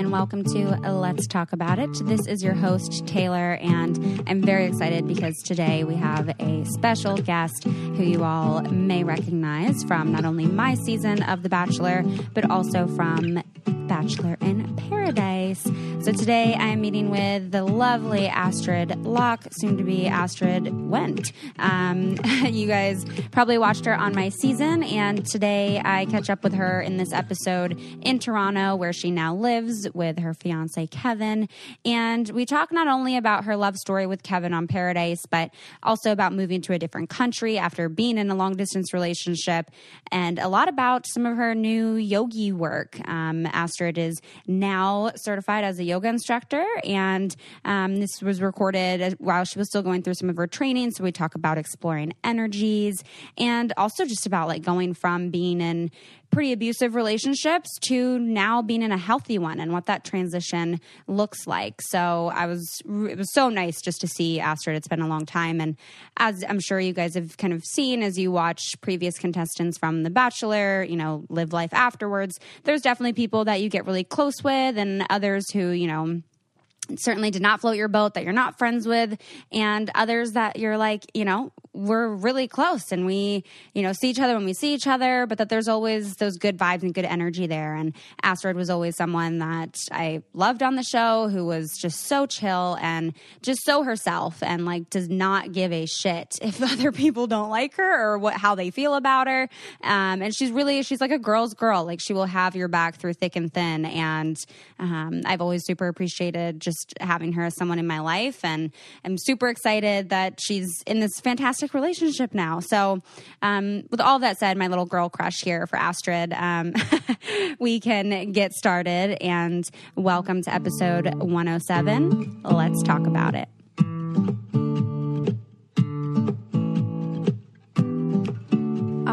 And welcome to Let's Talk About It. This is your host, Taylor, and I'm very excited because today we have a special guest who you all may recognize from not only my season of The Bachelor, but also from Bachelor in Paradise. So today I am meeting with the lovely Astrid Loch, soon to be Astrid Wendt. Um, you guys probably watched her on my season, and today I catch up with her in this episode in Toronto, where she now lives with her fiance Kevin. And we talk not only about her love story with Kevin on Paradise, but also about moving to a different country after being in a long distance relationship, and a lot about some of her new yogi work. Um, Astrid is now certified as a yoga instructor, and um, this was recorded while she was still going through some of her training. So we talk about exploring energies and also just about like going from being in pretty abusive relationships to now being in a healthy one and what that transition looks like. So I was, it was so nice just to see Astrid. It's been a long time. And as I'm sure you guys have kind of seen as you watch previous contestants from The Bachelor, you know, live life afterwards, there's definitely people that you get really close with and others who, you know, certainly did not float your boat that you're not friends with and others that you're like you know we're really close and we you know see each other when we see each other but that there's always those good vibes and good energy there. And astrid was always someone that i loved on the show who was just so chill and just so herself and like does not give a shit if other people don't like her or what how they feel about her. Um, and she's really she's like a girl's girl. Like she will have your back through thick and thin. And um, i've always super appreciated just just having her as someone in my life. And I'm super excited that she's in this fantastic relationship now. So, um, with all that said, my little girl crush here for Astrid, um, we can get started. And welcome to episode 107. Let's talk about it.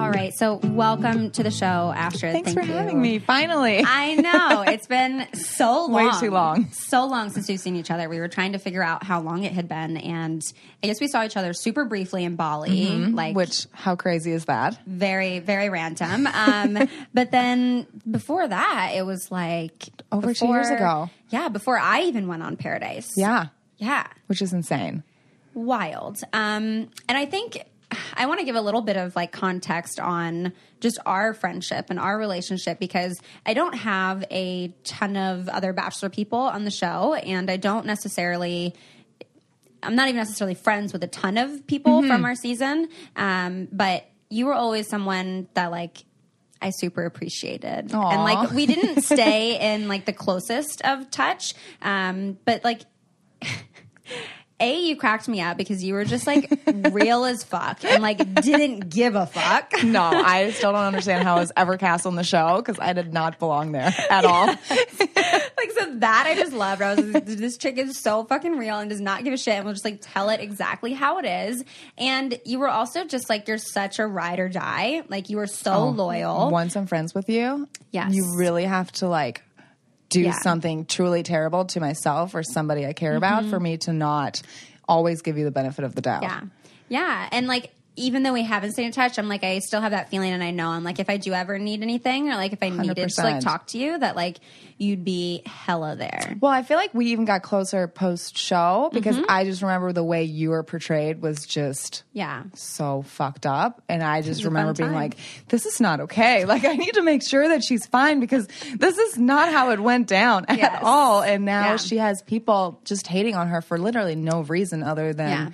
All right. So, welcome to the show, Astrid. Thanks Thank for you. having me. Finally. I know. It's been so long. Way too long. So long since we've seen each other. We were trying to figure out how long it had been. And I guess we saw each other super briefly in Bali. Like, Mm-hmm. Which, how crazy is that? very, very random. Um, but then before that, it was like Over two years ago. Yeah, before I even went on Paradise. Yeah. Yeah Which is insane. wild. Um, and I think I want to give a little bit of like context on just our friendship and our relationship because I don't have a ton of other bachelor people on the show, and I don't necessarily. I'm not even necessarily friends with a ton of people from our season, um, but you were always someone that like I super appreciated, Aw. and like we didn't stay in like the closest of touch, um, but like a, you cracked me up because you were just like real as fuck and like didn't give a fuck. No, I still don't understand how I was ever cast on the show because I did not belong there at all. Like so that I just loved. I was like, this chick is so fucking real and does not give a shit and will just like tell it exactly how it is. And you were also just like you're such a ride or die. Like you were so oh, loyal. Once I'm friends with you, Yes. you really have to like do Yeah. something truly terrible to myself or somebody I care about mm-hmm. for me to not always give you the benefit of the doubt. Yeah. Yeah. And like, even though we haven't stayed in touch, I'm like, I still have that feeling. And I know I'm like, if I do ever need anything or like if I needed to like talk to you, that like you'd be hella there. Well, I feel like we even got closer post show because Mm-hmm. I just remember the way you were portrayed was just Yeah. so fucked up. And I just remember being like, this is not okay. Like, I need to make sure that she's fine because this is not how it went down Yes. at all. And now Yeah. she has people just hating on her for literally no reason other than Yeah.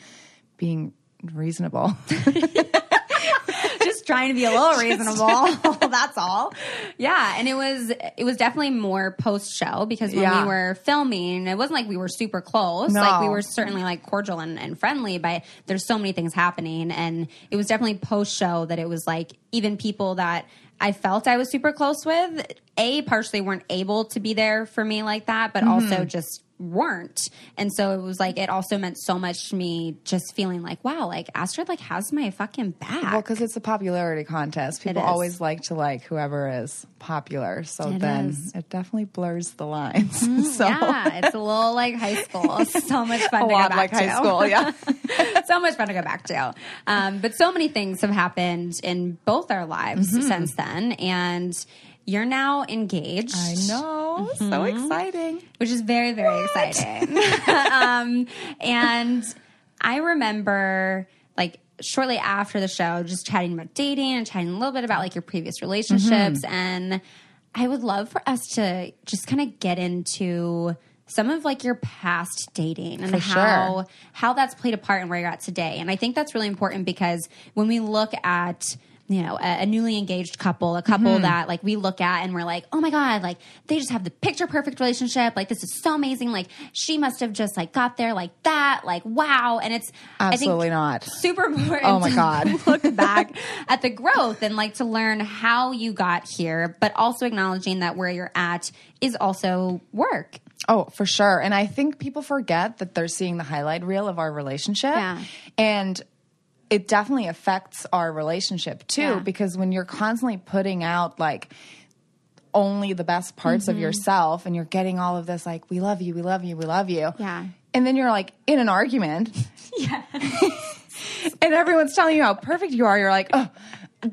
being reasonable. just trying to be a little reasonable. That's all. Yeah, and it was it was definitely more post show because when Yeah. we were filming, it wasn't like we were super close. No. Like we were certainly like cordial and, and friendly, but there's so many things happening, and it was definitely post show that it was like even people that I felt I was super close with, a partially weren't able to be there for me like that, but Mm-hmm. also just weren't. And so it was like it also meant so much to me just feeling like, wow, like Astrid like has my fucking back. Well, because it's a popularity contest. People always like to like whoever is popular. So It then is. Mm-hmm. it definitely blurs the lines. so yeah, it's a little like high school. So much fun a to lot go like back to. high school. Yeah. so much fun to go back to. Um, but so many things have happened in both our lives since then, and you're now engaged. I know. So Mm-hmm. exciting. which is very very exciting. um, and I remember like shortly after the show, just chatting about dating and chatting a little bit about like your previous relationships, Mm-hmm. and I would love for us to just kind of get into some of like your past dating and For how sure. how that's played a part in where you're at today. And I think that's really important because when we look at you know, a, a newly engaged couple, a couple Mm-hmm. that like we look at and we're like, oh my God, like they just have the picture perfect relationship. Like this is so amazing. Like she must have just like got there like that. Like wow. And it's Absolutely I think, not. super important. Oh my to God. look back at the growth and like to learn how you got here, but also acknowledging that where you're at is also work. Oh, for sure. And I think people forget that they're seeing the highlight reel of our relationship. Yeah. And it definitely affects our relationship too, Yeah. because when you're constantly putting out like only the best parts Mm-hmm. of yourself and you're getting all of this like, we love you, we love you, we love you. Yeah. And then you're like in an argument. Yeah. and everyone's telling you how perfect you are. You're like, oh,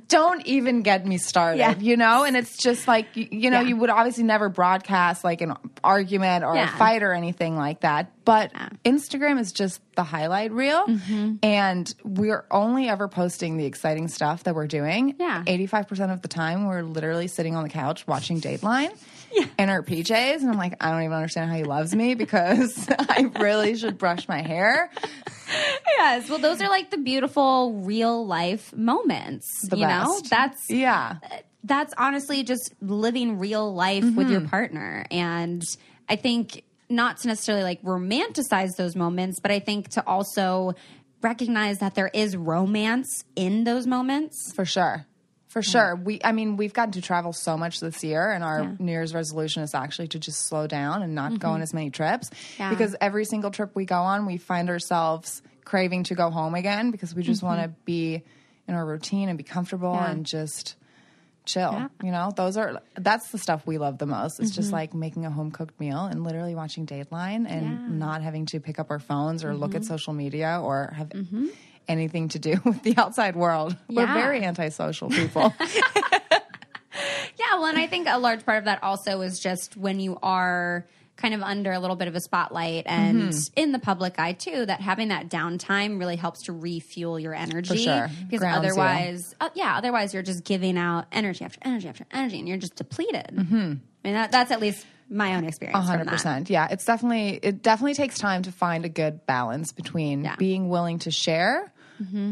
don't even get me started, Yeah. you know? And it's just like, you, you know, Yeah. you would obviously never broadcast like an argument or Yeah. a fight or anything like that. But Yeah. Instagram is just the highlight reel. Mm-hmm. And we're only ever posting the exciting stuff that we're doing. Yeah. 85% of the time, we're literally sitting on the couch watching Dateline. In our PJs, and I'm like, I don't even understand how he loves me because I really should brush my hair. Yes. Well, those are like the beautiful real life moments. The you know, that's Yeah. that's honestly just living real life with Mm-hmm. your partner. And I think not to necessarily like romanticize those moments, but I think to also recognize that there is romance in those moments. For sure. For sure. We I mean, we've gotten to travel so much this year and our Yeah. New Year's resolution is actually to just slow down and not go mm-hmm. on as many trips. Yeah. Because every single trip we go on, we find ourselves craving to go home again because we just mm-hmm. want to be in our routine and be comfortable Yeah. and just chill. Yeah. You know, those are that's the stuff we love the most. It's just mm-hmm. like making a home cooked meal and literally watching Dateline and Yeah. not having to pick up our phones or look at mm-hmm. social media or have mm-hmm. anything to do with the outside world. We're Yeah. very antisocial people. Yeah, well, and I think a large part of that also is just when you are kind of under a little bit of a spotlight and Mm-hmm. in the public eye too that having that downtime really helps to refuel your energy sure. because Grounds otherwise uh, yeah otherwise you're just giving out energy after energy after energy and you're just depleted mm-hmm. i mean that, that's at least my own experience A from hundred that. percent. Yeah, it's definitely it definitely takes time to find a good balance between Yeah. Mm-hmm. being willing to share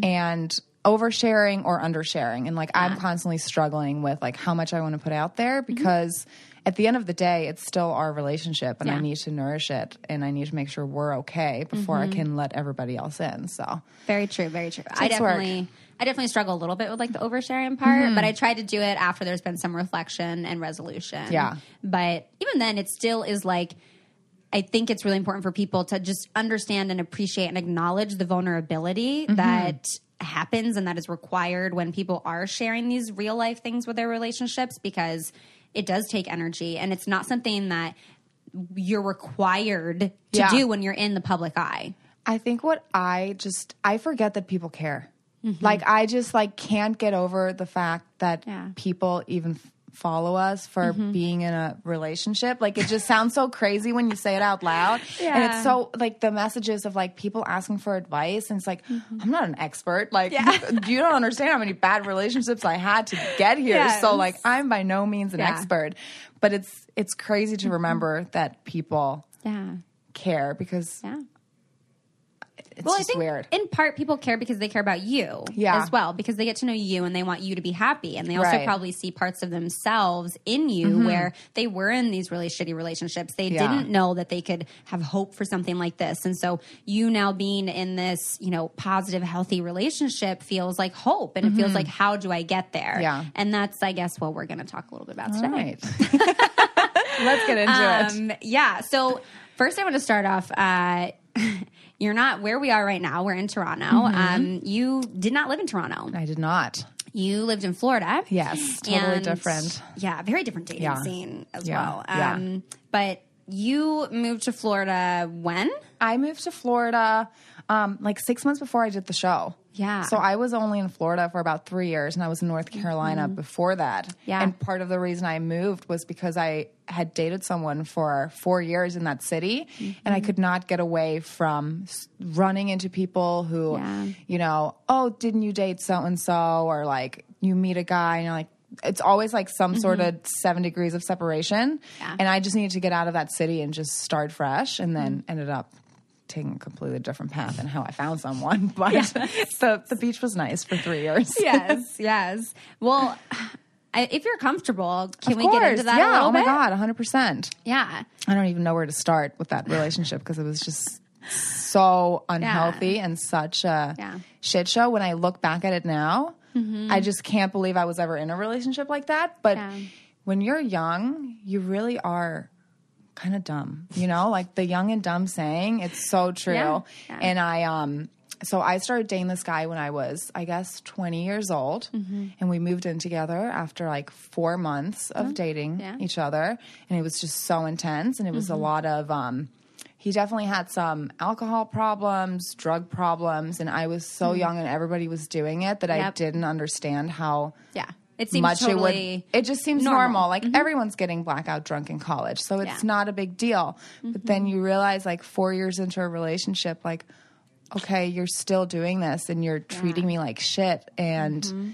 and oversharing or undersharing. And like I'm constantly struggling with like how much I want to put out there because at the end of the day, it's still our relationship, and I Mm-hmm. Need to nourish it, and I need to make sure we're okay before Mm-hmm. I can let everybody else in. So Very true. Very true. I Takes work. definitely, I definitely struggle a little bit with like the oversharing part, Mm-hmm. but I try to do it after there's been some reflection and resolution. Yeah. But even then, it still is like. I think it's really important for people to just understand and appreciate and acknowledge the vulnerability Mm-hmm. that happens and that is required when people are sharing these real life things with their relationships because it does take energy and it's not something that you're required to Yeah. do when you're in the public eye. I think what I just I forget that people care. Mm-hmm. Like I just like can't get over the fact that Yeah. People even follow us for being in a relationship. Like it just sounds so crazy when you say it out loud. Yeah. And it's so like the messages of like people asking for advice and it's like Mm-hmm. I'm not an expert. Like you don't understand how many bad relationships I had to get here. Yes. So like I'm by no means an Yeah. expert. But it's it's crazy to remember that people Yeah. care because Yeah. It's Well, I just think weird. in part people care because they care about you Yeah. as well because they get to know you and they want you to be happy and they also Right. Mm-hmm. probably see parts of themselves in you where they were in these really shitty relationships. They Yeah. didn't know that they could have hope for something like this. And so you now being in this, you know, positive healthy relationship feels like hope and it feels like how do I get there? Mm-hmm. Yeah. And that's I guess what we're going to talk a little bit about All today. right. Let's get into it. Um, yeah. So first, I want to start off. Uh, you're not where we are right now. We're in Toronto. Mm-hmm. Um, you did not live in Toronto. I did not. You lived in Florida. Yes, totally And- different. Yeah, very different dating Yeah. scene as Yeah, well. yeah. Um, But you moved to Florida when? I moved to Florida um, like six months before I did the show. Yeah. So I was only in Florida for about three years, and I was in North Carolina mm-hmm. before that. Yeah. And part of the reason I moved was because I had dated someone for four years in that city, mm-hmm. and I could not get away from running into people who, Yeah. you know, oh, didn't you date so and so, or like you meet a guy and you're like. It's always like some mm-hmm. sort of seven degrees of separation. Yeah. And I just needed to get out of that city and just start fresh, and then ended up taking a completely different path and how I found someone. But the the beach was nice for three years. Yes, yes. Well, I, if you're comfortable, can we get into that yeah. a little oh my bit? god, hundred percent. Yeah. I don't even know where to start with that relationship because it was just so unhealthy and such a Yeah. shit show. When I look back at it now, mm-hmm. I just can't believe I was ever in a relationship like that. But Yeah. when you're young, you really are kind of dumb. You know, like the young and dumb saying. It's so true. Yeah. Yeah. And I um so I started dating this guy when I was, I guess, 20 years old, Mm-hmm. and we moved in together after like four months of dating Yeah. each other, and it was just so intense, and it was Mm-hmm. a lot of. um he definitely had some alcohol problems, drug problems, and I was so young and everybody was doing it that I Mm. Didn't understand how Yeah. It seems much totally it would it just seems normal. normal, like everyone's getting blackout drunk in college so it's Yeah. Mm-hmm. not a big deal but then you realize like 4 years into a relationship like okay you're still doing this and you're treating me like shit and Mm-hmm.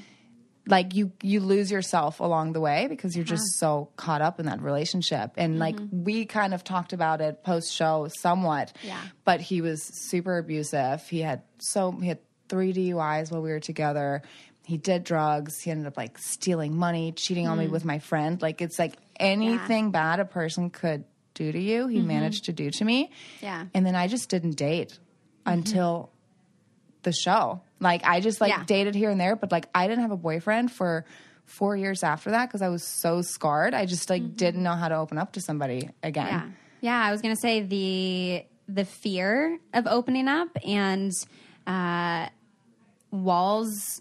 like you you lose yourself along the way because you're just so caught up in that relationship and like we kind of talked about it post show somewhat Mm-hmm. Yeah. but he was super abusive he had so he had three DUIs while we were together he did drugs he ended up like stealing money cheating Mm. on me with my friend like it's like anything bad a person could do to you he managed to do to me Mm-hmm. Yeah. and then I just didn't date until the show. Like I just like Yeah. dated here and there, but like I didn't have a boyfriend for four years after that because I was so scarred. I just like didn't know how to open up to somebody again. Mm-hmm. Yeah. Yeah, I was going to say the the fear of opening up and uh, walls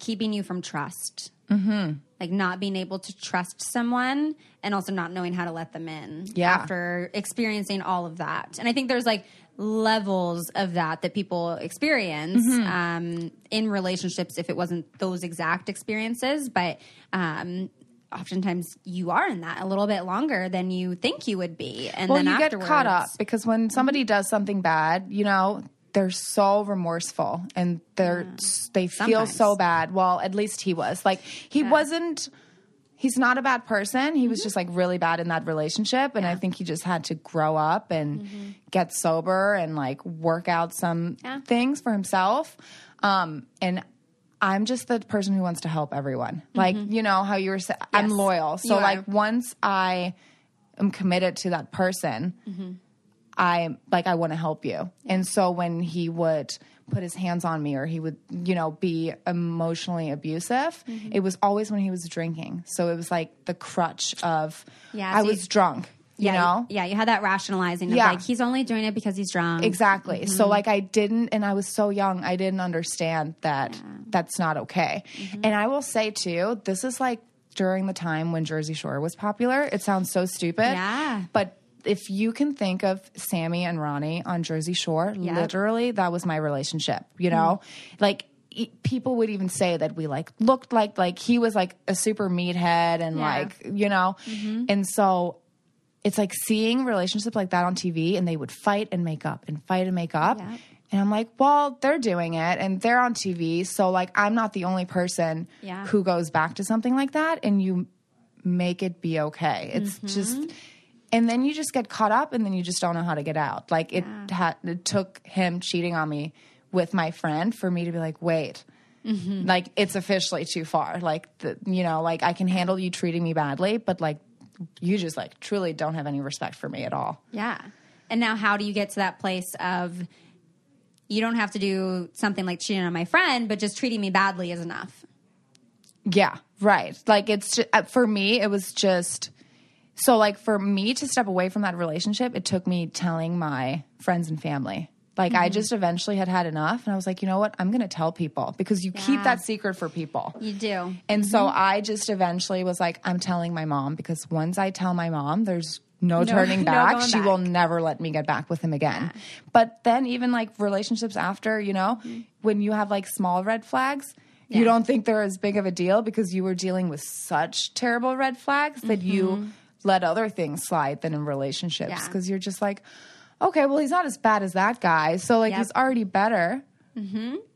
keeping you from trust. Mm-hmm. Like not being able to trust someone and also not knowing how to let them in Yeah. after experiencing all of that. And I think there's like levels of that that people experience Mm-hmm. um, in relationships if it wasn't those exact experiences. But um, oftentimes you are in that a little bit longer than you think you would be. And Well, then you get caught up because when somebody does something bad, you know, they're so remorseful and they're they feel Sometimes. so bad. Well, at least he was. Like he wasn't he's not a bad person. He Mm-hmm. was just like really bad in that relationship and I think he just had to grow up and get sober and like work out some Mm-hmm. Yeah. things for himself. Um and I'm just the person who wants to help everyone. Like, you know how you were saying, I'm Mm-hmm. Loyal. So like once I am committed to that person, Mm-hmm. I like I want to help you. And so when he would put his hands on me or he would, you know, be emotionally abusive, Mm-hmm. it was always when he was drinking. So it was like the crutch of Yeah, I so was you- drunk, you yeah, know? yeah, you had that rationalizing of Yeah. like he's only doing it because he's drunk. Exactly. So Mm-hmm. like I didn't and I was so young, I didn't understand that that's not okay. Mm-hmm. And I will say too, this is like during the time when Jersey Shore was popular. It sounds so stupid. Yeah. But if you can think of Sammy and Ronnie on Jersey Shore, Yep. literally that was my relationship, you know? Like e- people would even say that we like looked like like he was like a super meathead and Yeah. like, you know. And so it's like seeing relationships like that on TV and they would fight and make up and fight and make up. And I'm like, well, they're doing it and they're on TV. So, like, I'm not the only person Yeah. who goes back to something like that and you make it be okay. It's Mm-hmm. just, and then you just get caught up and then you just don't know how to get out like it, ha- it took him cheating on me with my friend for me to be like wait Mm-hmm. like it's officially too far like the, you know like i can handle you treating me badly but like you just like truly don't have any respect for me at all Yeah. And now, how do you get to that place of you don't have to do something like cheating on my friend, but just treating me badly is enough? Yeah, right. Like it's ju- uh, for me, it was just so like for me to step away from that relationship, it took me telling my friends and family. Like I mm-hmm. just eventually had had enough, and I was like, you know what? I'm going to tell people because you keep that secret for people. You do. And so mm-hmm. I just eventually was like, I'm telling my mom because once I tell my mom, there's no, turning back. going she back. will never let me get back with him again. But then even like relationships after, you know, mm-hmm. when you have like small red flags, you don't think they're as big of a deal because you were dealing with such terrible red flags that you let other things slide than in relationships Yeah. because you're just like, okay, well, he's not as bad as that guy. So like Yep. he's already better.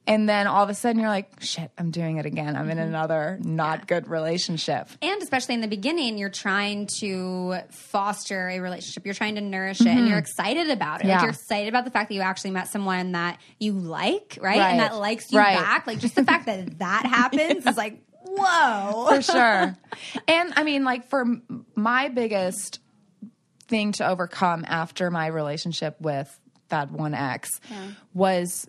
And then all of a sudden you're like, shit, I'm doing it again. I'm in another not good relationship. And especially in the beginning, you're trying to foster a relationship. You're trying to nourish it and you're excited about it. Like Mm-hmm. You're excited about the fact that you actually met someone that you like, right? Right. And that likes you Right. back. Like just the fact that that happens is like, whoa. For sure. and I mean, like, for my biggest thing to overcome after my relationship with that one ex was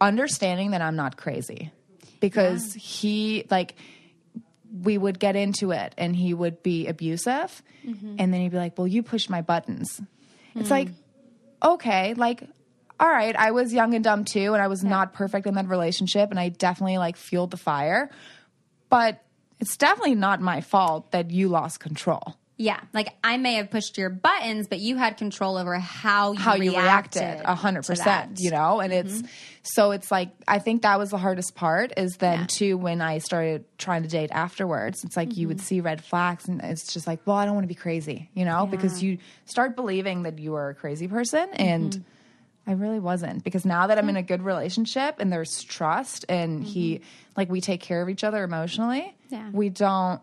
understanding that I'm not crazy because he, like, we would get into it and he would be abusive mm-hmm. and then he'd be like, Well, you push my buttons. It's hmm. like, okay, like, all right, I was young and dumb too, and I was not perfect in that relationship, and I definitely like fueled the fire. But it's definitely not my fault that you lost control. Yeah, like I may have pushed your buttons, but you had control over how you How you reacted. a hundred percent, you know, and it's mm-hmm. so it's like I think that was the hardest part is then Yeah. too when I started trying to date afterwards. It's like you would mm-hmm. see red flags, and it's just like, well, I don't want to be crazy, you know, because you start believing that you are a crazy person, and mm-hmm. I really wasn't because now that I'm in hmm. a good relationship and there's trust and he mm-hmm. like we take care of each other emotionally, Yeah. we don't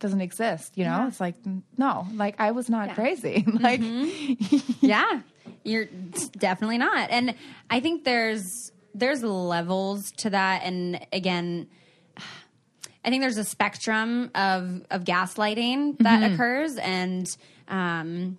doesn't exist, you know? It's like no, like I was not crazy. Mm-hmm. like yeah. You're definitely not. And i think there's there's levels to that. And again i think there's a spectrum of of gaslighting that mm-hmm. occurs. And um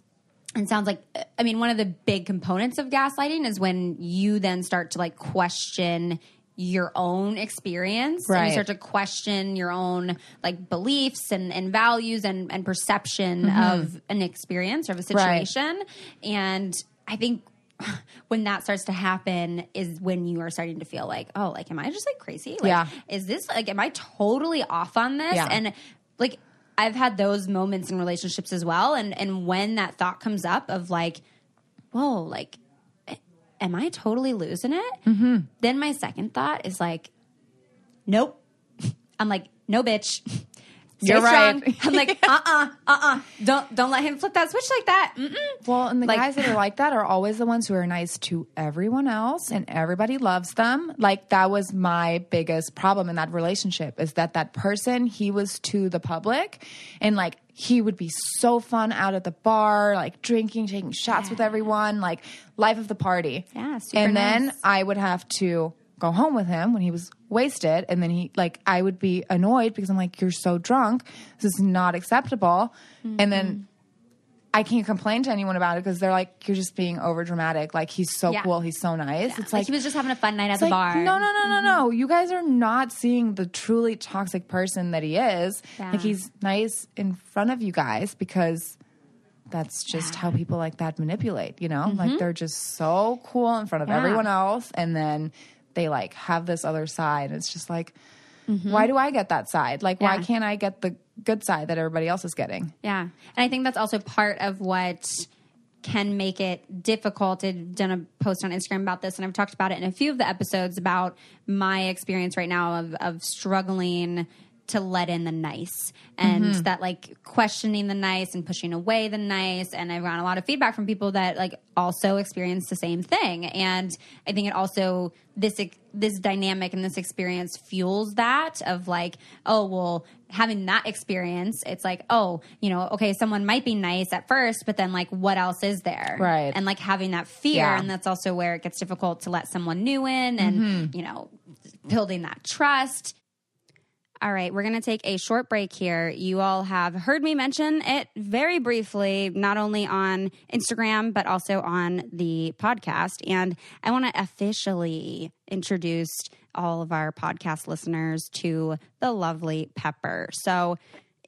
and sounds like i mean one of the big components of gaslighting is when you then start to like question your own experience and you start to question your own like beliefs and, and values and, and perception mm-hmm. of an experience or of a Right. situation and i think when that starts to happen is when you are starting to feel like oh like am i just like crazy like Yeah. is this like am i totally off on this Yeah. and like i've had those moments in relationships as well. And and when that thought comes up of like whoa like am i totally losing it? Mm-hmm. then my second thought is like nope. I'm like no bitch Stay You're strong. right. I'm like, uh, uh-uh, uh, uh, don't, don't let him flip that switch like that. Mm-mm. Well, and the Like- guys that are like that are always the ones who are nice to everyone else and everybody loves them. Like that was my biggest problem in that relationship is that that person, he was to the public and like he would be so fun out at the bar, like drinking, taking shots with everyone, like life of the party. Yeah, super And then. I would have to go home with him when he was wasted and then he like I would be annoyed because I'm like you're so drunk this is not acceptable and then I can't complain to anyone about it because they're like you're just being over dramatic like he's so Yeah. cool he's so nice it's Like, like he was just having a fun night at the like, bar. Mm-hmm. no no no no no you guys are not seeing the truly toxic person that he is Yeah. like he's nice in front of you guys because that's just how people like that manipulate, you know? Like they're just so cool in front of Mm-hmm. Yeah. everyone else and then they like have this other side. It's just like Mm-hmm. why do I get that side? Like why can't I get the good side that everybody else is getting? Yeah. And I think that's also part of what can make it difficult. I've done a post on Instagram about this, and I've talked about it in a few of the episodes about my experience right now of, of struggling to let in the nice and mm-hmm. that like questioning the nice and pushing away the nice. And i've gotten a lot of feedback from people that like also experience the same thing. And i think it also this this dynamic and this experience fuels that of like oh well having that experience it's like oh you know okay someone might be nice at first but then like what else is there? Right. and like having that fear Yeah. and that's also where it gets difficult to let someone new in and mm-hmm. you know building that trust all right, we're going to take a short break here. You all have heard me mention it very briefly, not only on Instagram, but also on the podcast. And I want to officially introduce all of our podcast listeners to the lovely Pepper. So,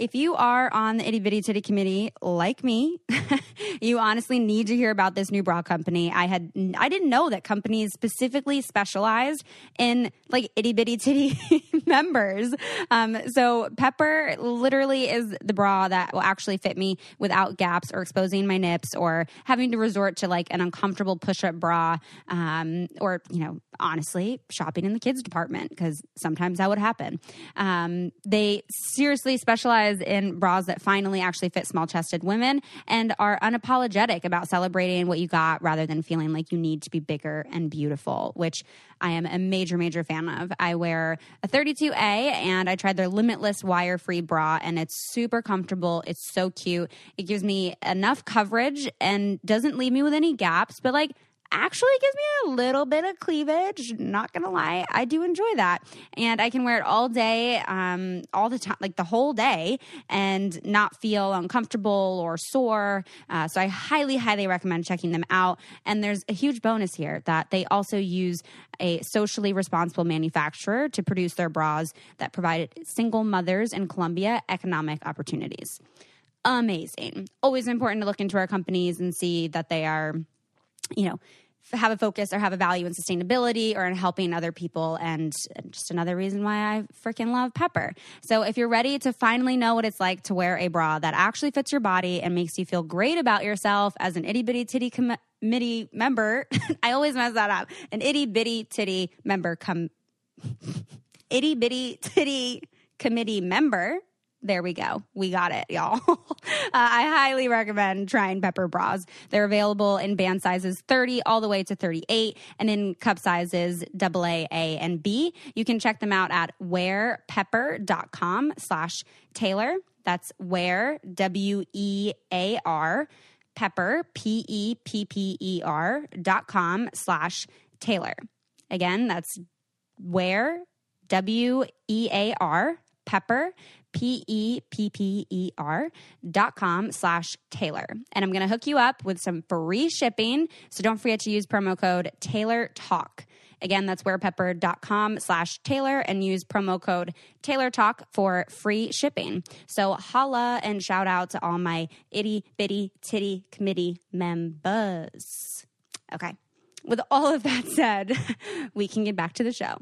if you are on the itty bitty titty committee like me, you honestly need to hear about this new bra company. I had I didn't know that companies specifically specialized in like itty bitty titty members. Um, so Pepper literally is the bra that will actually fit me without gaps or exposing my nips or having to resort to like an uncomfortable push up bra um, or you know honestly shopping in the kids department because sometimes that would happen. Um, they seriously specialize in bras that finally actually fit small chested women and are unapologetic about celebrating what you got rather than feeling like you need to be bigger and beautiful, which I am a major, major fan of. I wear a 32A and I tried their limitless wire free bra and it's super comfortable. It's so cute. It gives me enough coverage and doesn't leave me with any gaps, but like, actually gives me a little bit of cleavage. Not gonna lie, I do enjoy that, and I can wear it all day, um, all the time, like the whole day, and not feel uncomfortable or sore. Uh, so I highly, highly recommend checking them out. And there's a huge bonus here that they also use a socially responsible manufacturer to produce their bras that provide single mothers in Colombia economic opportunities. Amazing. Always important to look into our companies and see that they are you know have a focus or have a value in sustainability or in helping other people and just another reason why i freaking love pepper so if you're ready to finally know what it's like to wear a bra that actually fits your body and makes you feel great about yourself as an itty bitty titty com- committee member i always mess that up an itty bitty titty member come itty bitty titty committee member. There we go. We got it, y'all. uh, I highly recommend trying Pepper bras. They're available in band sizes 30 all the way to 38 and in cup sizes AA, A, and B. You can check them out at wearpepper.com slash Taylor. That's wear, W E A R, pepper, P E P P E R dot com slash Taylor. Again, that's wear W E A R pepper P E P P E R dot com slash Taylor. And I'm gonna hook you up with some free shipping. So don't forget to use promo code Taylor Talk. Again, that's wearpepper.com slash Taylor and use promo code Taylor Talk for free shipping. So holla and shout out to all my itty bitty titty committee members. Okay. With all of that said, we can get back to the show.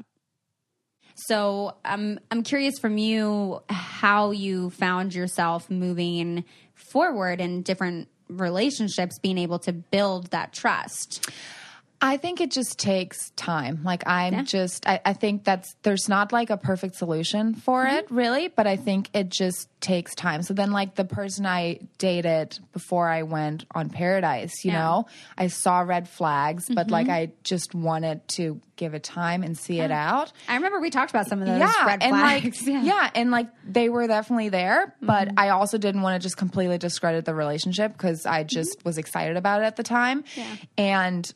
So I'm I'm curious from you how you found yourself moving forward in different relationships, being able to build that trust. I think it just takes time. Like I'm Yeah. just I, I think that's there's not like a perfect solution for Mm-hmm. it really, but I think it just takes time. So then like the person I dated before I went on Paradise, you Yeah. Mm-hmm. know, I saw red flags, but like I just wanted to give it time and see it out. I remember we talked about some of those yeah, red and flags. like yeah. and like they were definitely there, but Mm-hmm. I also didn't want to just completely discredit the relationship because I just was excited about it at the time. Mm-hmm. Yeah. And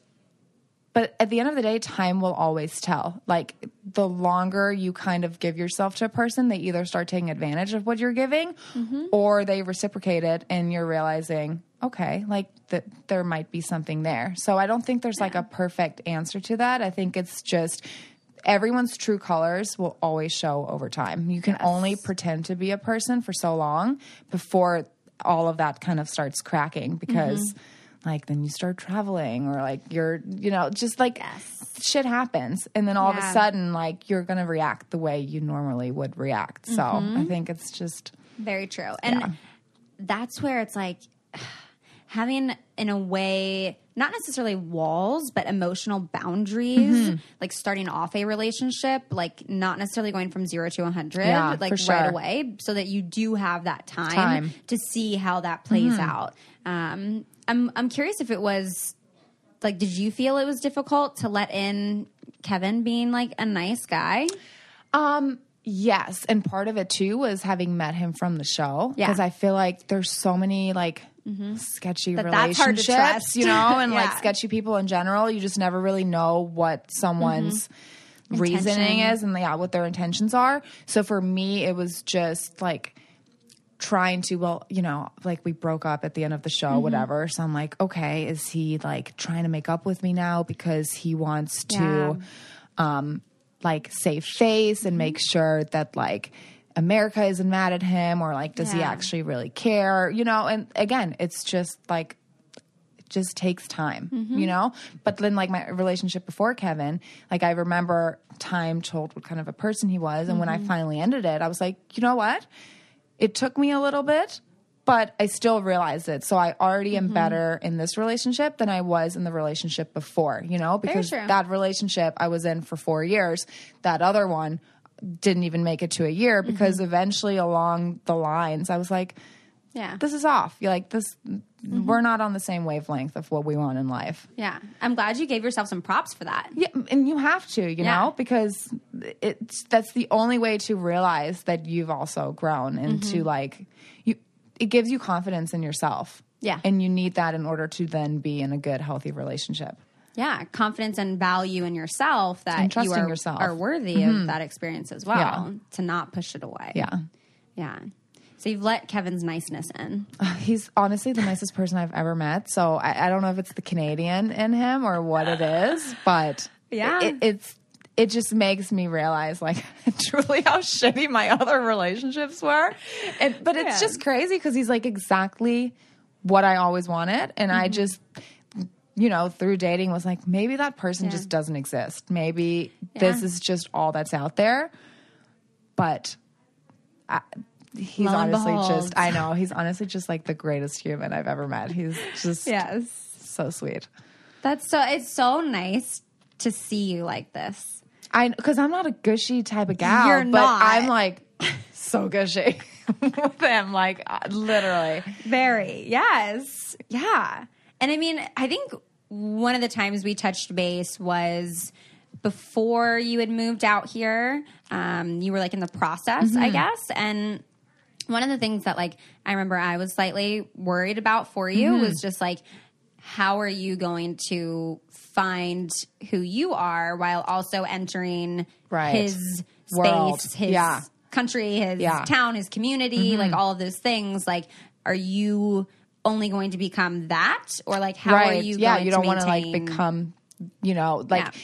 but at the end of the day, time will always tell. Like the longer you kind of give yourself to a person, they either start taking advantage of what you're giving Mm-hmm. or they reciprocate it and you're realizing, okay, like that there might be something there. So I don't think there's like a perfect answer to that. I think it's just everyone's true colors will always show over time. You can only pretend to be a person for so long before all of that kind of starts cracking because Mm-hmm. Like then you start traveling or like you're you know just like shit happens and then all of a sudden like you're going to react the way you normally would react. So, Mm-hmm. I think it's just Very true. And that's where it's like having in a way not necessarily walls but emotional boundaries Mm-hmm. like starting off a relationship like not necessarily going from 0 to 100 Yeah, like sure. right away so that you do have that time, Time. Mm-hmm. to see how that plays out um i'm i'm curious if it was like did you feel it was difficult to let in Kevin being like a nice guy? Um, yes, and part of it too was having met him from the show. Yeah. because I feel like there's so many like sketchy That that's hard to relationships, you know, and like sketchy people in general. You just never really know what someone's reasoning is and yeah, what their intentions are. So for me, it was just like trying to well you know like we broke up at the end of the show Mm-hmm. whatever so i'm like okay is he like trying to make up with me now because he wants to um like save face and make sure that like america isn't mad at him or like does he actually really care you know and again it's just like it just takes time, Mm-hmm. you know? But then, like, my relationship before Kevin, like, I remember time told what kind of a person he was. And when Mm-hmm. I finally ended it, I was like, you know what? It took me a little bit, but I still realized it. So I already am Mm-hmm. better in this relationship than I was in the relationship before, you know? Because that relationship I was in for four years, that other one didn't even make it to a year because Mm-hmm. eventually along the lines, I was like, yeah this is off. You're like this. Mm-hmm. We're not on the same wavelength of what we want in life. yeah i'm glad you gave yourself some props for that Yeah, and you have to, you Yeah. know, because it's that's the only way to realize that you've also grown into Mm-hmm. like you. It gives you confidence in yourself. Yeah. and you need that in order to then be in a good, healthy relationship. yeah confidence and value in yourself that you are, yourself. Mm-hmm. are worthy of that experience as well Yeah. to not push it away Yeah. yeah so you've let kevin's niceness in He's honestly the nicest person I've ever met. So I, I don't know if it's the Canadian in him or what it is, but Yeah. it, it's it just makes me realize like truly how shitty my other relationships were. And but it's Yeah. just crazy because he's like exactly what I always wanted, and I Mm-hmm. just. You know, through dating was like maybe that person Yeah. just doesn't exist. Maybe this is just all that's out there. But I, he's honestly behold. just I know he's honestly just like the greatest human I've ever met. He's just yes so sweet. that's so it's so nice to see you like this I because I'm not a gushy type of gal, You're but not. I'm like so gushy with him, like uh, literally. Very, yes. Yeah. And I mean, I think one of the times we touched base was before you had moved out here. Um, you were like in the process, I guess. And one of the things that like I remember I was slightly worried about for you was just like how are you going to find who you are while also entering Right. his World. space, his Yeah. country, his Yeah. Mm-hmm. town, his community, like all of those things. Like, are you only going to become that, or like how are you? yeah, you don't want to like become, you know, like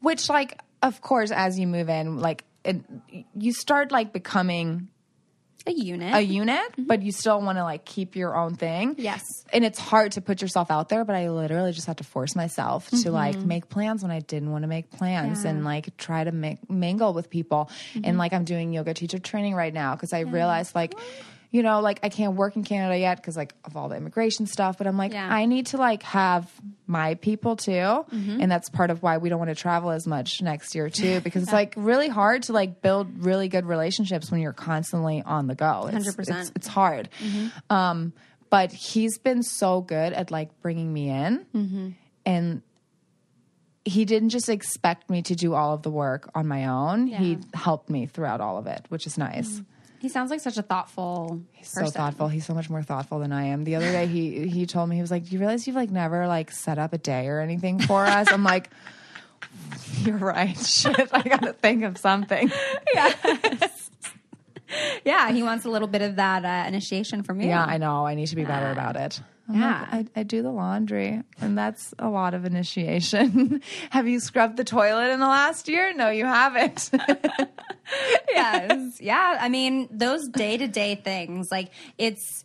which like of course as you move in, like it, you start like becoming a unit. a unit, but you still want to like keep your own thing. Mm-hmm. Yes. And it's hard to put yourself out there, but I literally just had to force myself to like make plans when I didn't want to make plans Mm-hmm. Yeah. and like try to make mingle with people. Mm-hmm. And like I'm doing yoga teacher training right now because I realized like you know, like I can't work in Canada yet because like of all the immigration stuff, but I'm like Yeah. I need to like have my people too. Mm-hmm. And that's part of why we don't want to travel as much next year too because it's like really hard to like build really good relationships when you're constantly on the go. It's- 100%. It's, it's hard. Um, but he's been so good at like bringing me in and he didn't just expect me to do all of the work on my own. He helped me throughout all of it, which is nice. He sounds like such a thoughtful He's person. So thoughtful. He's so much more thoughtful than I am. The other day he he told me he was like, "Do you realize you've like never like set up a day or anything for us?" I'm like, "You're right. Shit, I got to think of something." Yeah, Yeah. he wants a little bit of that uh, initiation from you. Yeah, I know. I need to be better about it. I'm Yeah. like, I, I do the laundry, and that's a lot of initiation. Have you scrubbed the toilet in the last year? No, you haven't. yes. Yeah. I mean, those day to day things, like it's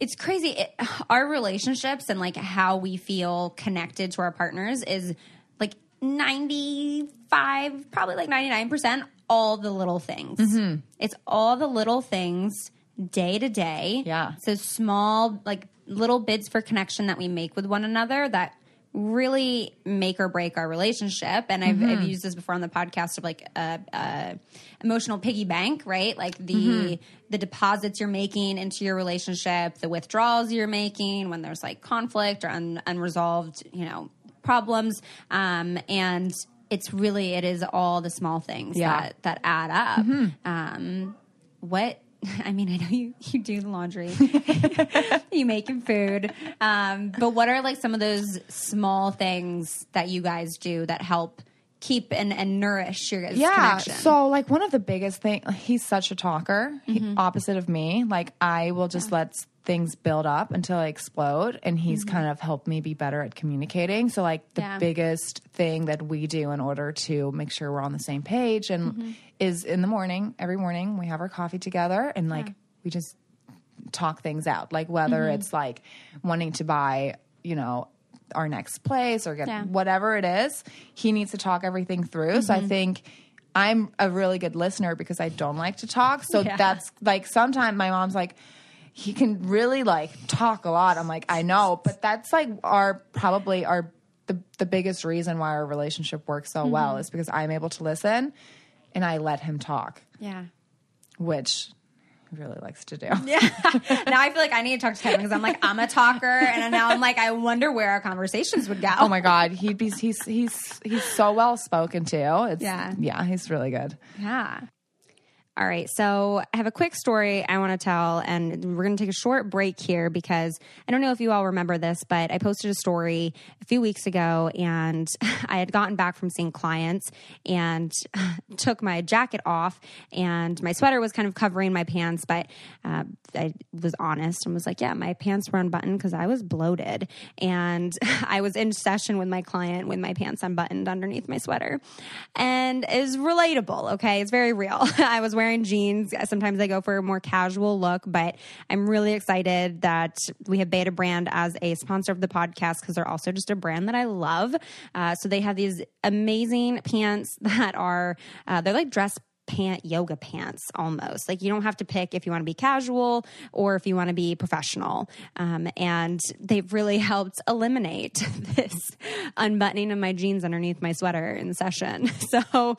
it's crazy. It, our relationships and like how we feel connected to our partners is like ninety five, probably like ninety nine percent, all the little things. Mm-hmm. It's all the little things day to day. Yeah. So small, like little bids for connection that we make with one another that really make or break our relationship. And I've, I've mm-hmm. used this before on the podcast of like a, a emotional piggy bank, right? Like the mm-hmm. the deposits you're making into your relationship, the withdrawals you're making when there's like conflict or un, unresolved, you know, problems. Um, and it's really it is all the small things Yeah. that that add up. Mm-hmm. Um, what I mean, I know you you do the laundry, you making food, um, but what are like some of those small things that you guys do that help keep and, and nourish your guys' yeah connection? so like one of the biggest things he's such a talker Mm-hmm. opposite of me like i will just let s- things build up until i explode and he's kind of helped me be better at communicating so like the Mm-hmm. Yeah. biggest thing that we do in order to make sure we're on the same page and Mm-hmm. is in the morning every morning we have our coffee together and like we just talk things out like whether Mm-hmm. it's like wanting to buy you know our next place or get Yeah. whatever it is he needs to talk everything through so i Mm-hmm. think i'm a really good listener because i don't like to talk so Yeah. that's like sometimes my mom's like he can really like talk a lot i'm like i know but that's like our probably our the, the biggest reason why our relationship works so Mm-hmm. well is because i'm able to listen and i let him talk yeah. which he really likes to do Yeah. now I feel like I need to talk to Kevin because I'm like I'm a talker, and now I'm like I wonder where our conversations would go. Oh my god, he'd be he's he's he's so well spoken too. It's, Yeah. yeah, he's really good. Yeah. All right. So I have a quick story I want to tell, and we're going to take a short break here because I don't know if you all remember this, but I posted a story a few weeks ago and I had gotten back from seeing clients and took my jacket off and my sweater was kind of covering my pants, but uh, I was honest and was like, yeah, my pants were unbuttoned because I was bloated. And I was in session with my client with my pants unbuttoned underneath my sweater. And is relatable, okay? It's very real. I was wearing jeans. Sometimes I go for a more casual look, but I'm really excited that we have Betabrand as a sponsor of the podcast because they're also just a brand that I love. Uh, so they have these amazing pants that are, uh, they're like dress pant yoga pants almost. Like you don't have to pick if you want to be casual or if you want to be professional. Um, and they've really helped eliminate this unbuttoning of my jeans underneath my sweater in session. So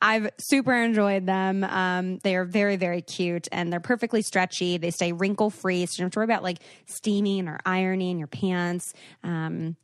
i've super enjoyed them. Um, they are very very cute and they're perfectly stretchy. They stay wrinkle free so you don't have to worry about like steaming or ironing your pants. Um,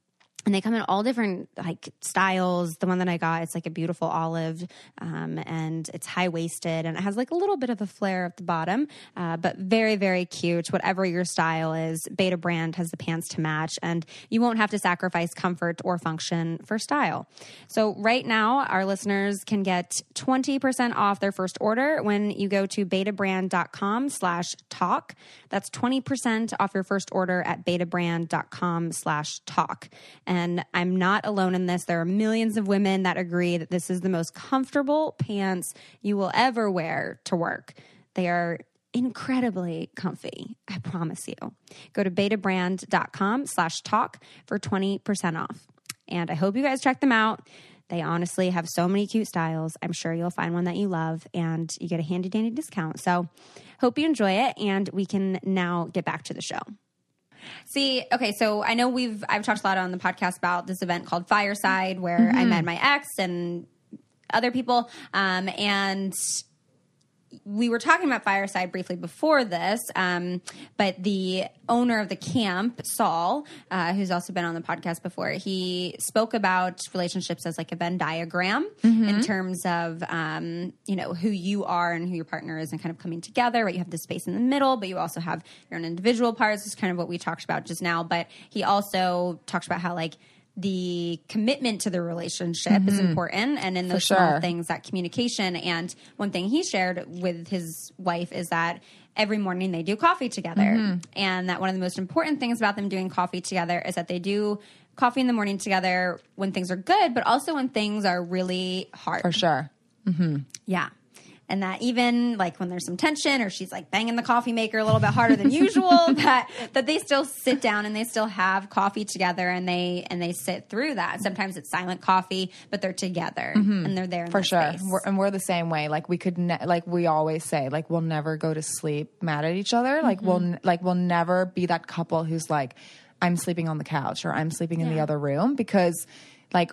and they come in all different like styles. The one that I got, it's like a beautiful olive, um, and it's high waisted, and it has like a little bit of a flare at the bottom, uh, but very very cute. Whatever your style is, Betabrand has the pants to match, and you won't have to sacrifice comfort or function for style. So right now, our listeners can get twenty percent off their first order when you go to betabrand.com/talk. That's twenty percent off your first order at betabrand.com/talk. And I'm not alone in this. There are millions of women that agree that this is the most comfortable pants you will ever wear to work. They are incredibly comfy. I promise you. Go to betabrand.com slash talk for 20% off. And I hope you guys check them out. They honestly have so many cute styles. I'm sure you'll find one that you love and you get a handy dandy discount. So hope you enjoy it. And we can now get back to the show. See, okay, so I know we've I've talked a lot on the podcast about this event called Fireside where I met my ex and other people. Um, and we were talking about Fireside briefly before this, um, but the owner of the camp, Saul, uh, who's also been on the podcast before, he spoke about relationships as like a Venn diagram in terms of, um, you know, who you are and who your partner is and kind of coming together, right? You have the space in the middle, but you also have your own individual parts. This is kind of what we talked about just now. But he also talks about how, like, the commitment to the relationship is important and in those small things that communication and one thing he shared with his wife is that every morning they do coffee together Mm-hmm. and that one of the most important things about them doing coffee together is that they do coffee in the morning together when things are good but also when things are really hard For sure. mm-hmm. yeah and that even like when there's some tension or she's like banging the coffee maker a little bit harder than usual, that that they still sit down and they still have coffee together and they and they sit through that. Sometimes it's silent coffee, but they're together and they're there in for sure. we're, and we're the same way. Like we could ne- like we always say like we'll never go to sleep mad at each other. Like we'll Mm-hmm. n- like we'll never be that couple who's like i'm sleeping on the couch or i'm sleeping in the other room because like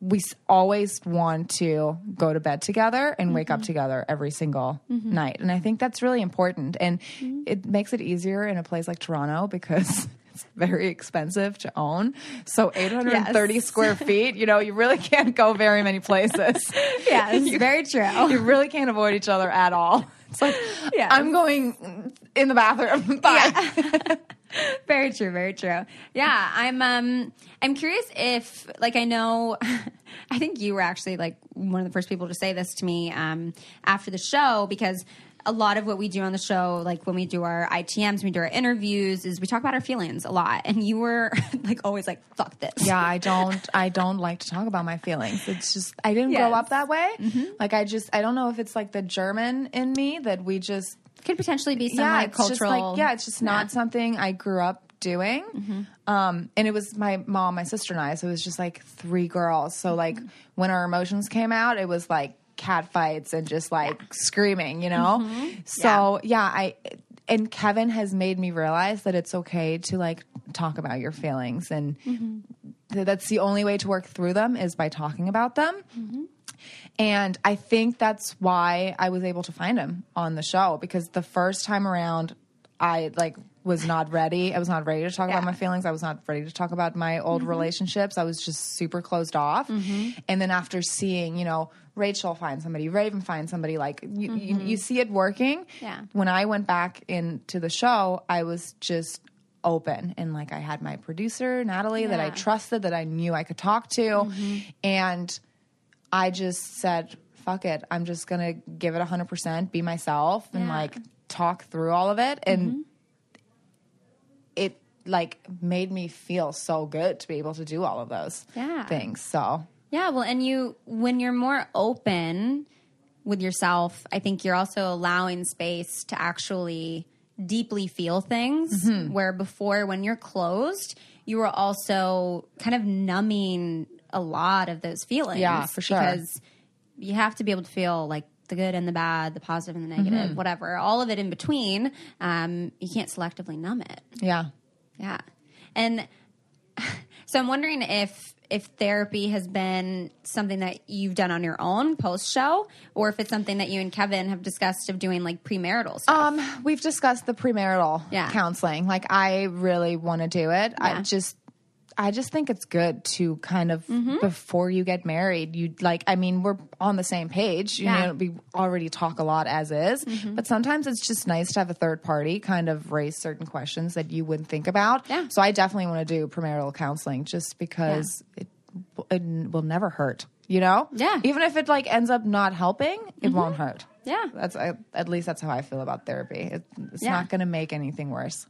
we always want to go to bed together and wake Mm-hmm. up together every single night and i think that's really important and Mm-hmm. it makes it easier in a place like toronto because it's very expensive to own so 830 Yes. square feet you know you really can't go very many places yeah, it's very true. you really can't avoid each other at all it's like Yeah. i'm going in the bathroom bye very true very true. Yeah i'm um i'm curious if like i know i think you were actually like one of the first people to say this to me um after the show because a lot of what we do on the show like when we do our itms we do our interviews is we talk about our feelings a lot. And you were like always like fuck this. Yeah i don't i don't like to talk about my feelings. It's just i didn't grow up that way. Like i just i don't know if it's like the german in me that we just could potentially be some yeah, like cultural like yeah, it's just not something I grew up doing. Mm-hmm. Um, and it was my mom, my sister, and I. So it was just like three girls. So Mm-hmm. like when our emotions came out, it was like cat fights and just like screaming, you know. Mm-hmm. So yeah, I and Kevin has made me realize that it's okay to like talk about your feelings and. Mm-hmm. th- That's the only way to work through them is by talking about them. Mm-hmm. And I think that's why I was able to find him on the show because the first time around, I like was not ready. I was not ready to talk about my feelings. I was not ready to talk about my old mm-hmm. relationships. I was just super closed off. Mm-hmm. And then after seeing, you know, Rachel find somebody, Raven find somebody, like you, you, mm-hmm. you see it working. Yeah. When I went back into the show, I was just open and like I had my producer Natalie that I trusted that I knew I could talk to and I just said, fuck it. I'm just going to give it 100%, be myself, and Yeah. like talk through all of it. And it like made me feel so good to be able to do all of those Yeah. things. So, Yeah, well, and you when you're more open with yourself, I think you're also allowing space to actually deeply feel things Mm-hmm. where before when you're closed, you were also kind of numbing a lot of those feelings. Yeah, for sure. Because you have to be able to feel like the good and the bad, the positive and the negative, Mm-hmm. whatever, all of it in between. Um, you can't selectively numb it. yeah. Yeah. And so I'm wondering if if therapy has been something that you've done on your own post show or if it's something that you and Kevin have discussed of doing like premarital stuff. Um, we've discussed the premarital Yeah. counseling. Like, I really want to do it. I just, I just think it's good to kind of Mm-hmm. before you get married, you like. I mean, we're on the same page. You Yeah. Mm-hmm. know, we already talk a lot as is, but sometimes it's just nice to have a third party kind of raise certain questions that you wouldn't think about. Yeah. So I definitely want to do premarital counseling just because it, it will never hurt. You know, Yeah. Mm-hmm. Even if it like ends up not helping, it won't hurt. Yeah. That's I, at least that's how I feel about therapy. It, it's Yeah. not going to make anything worse.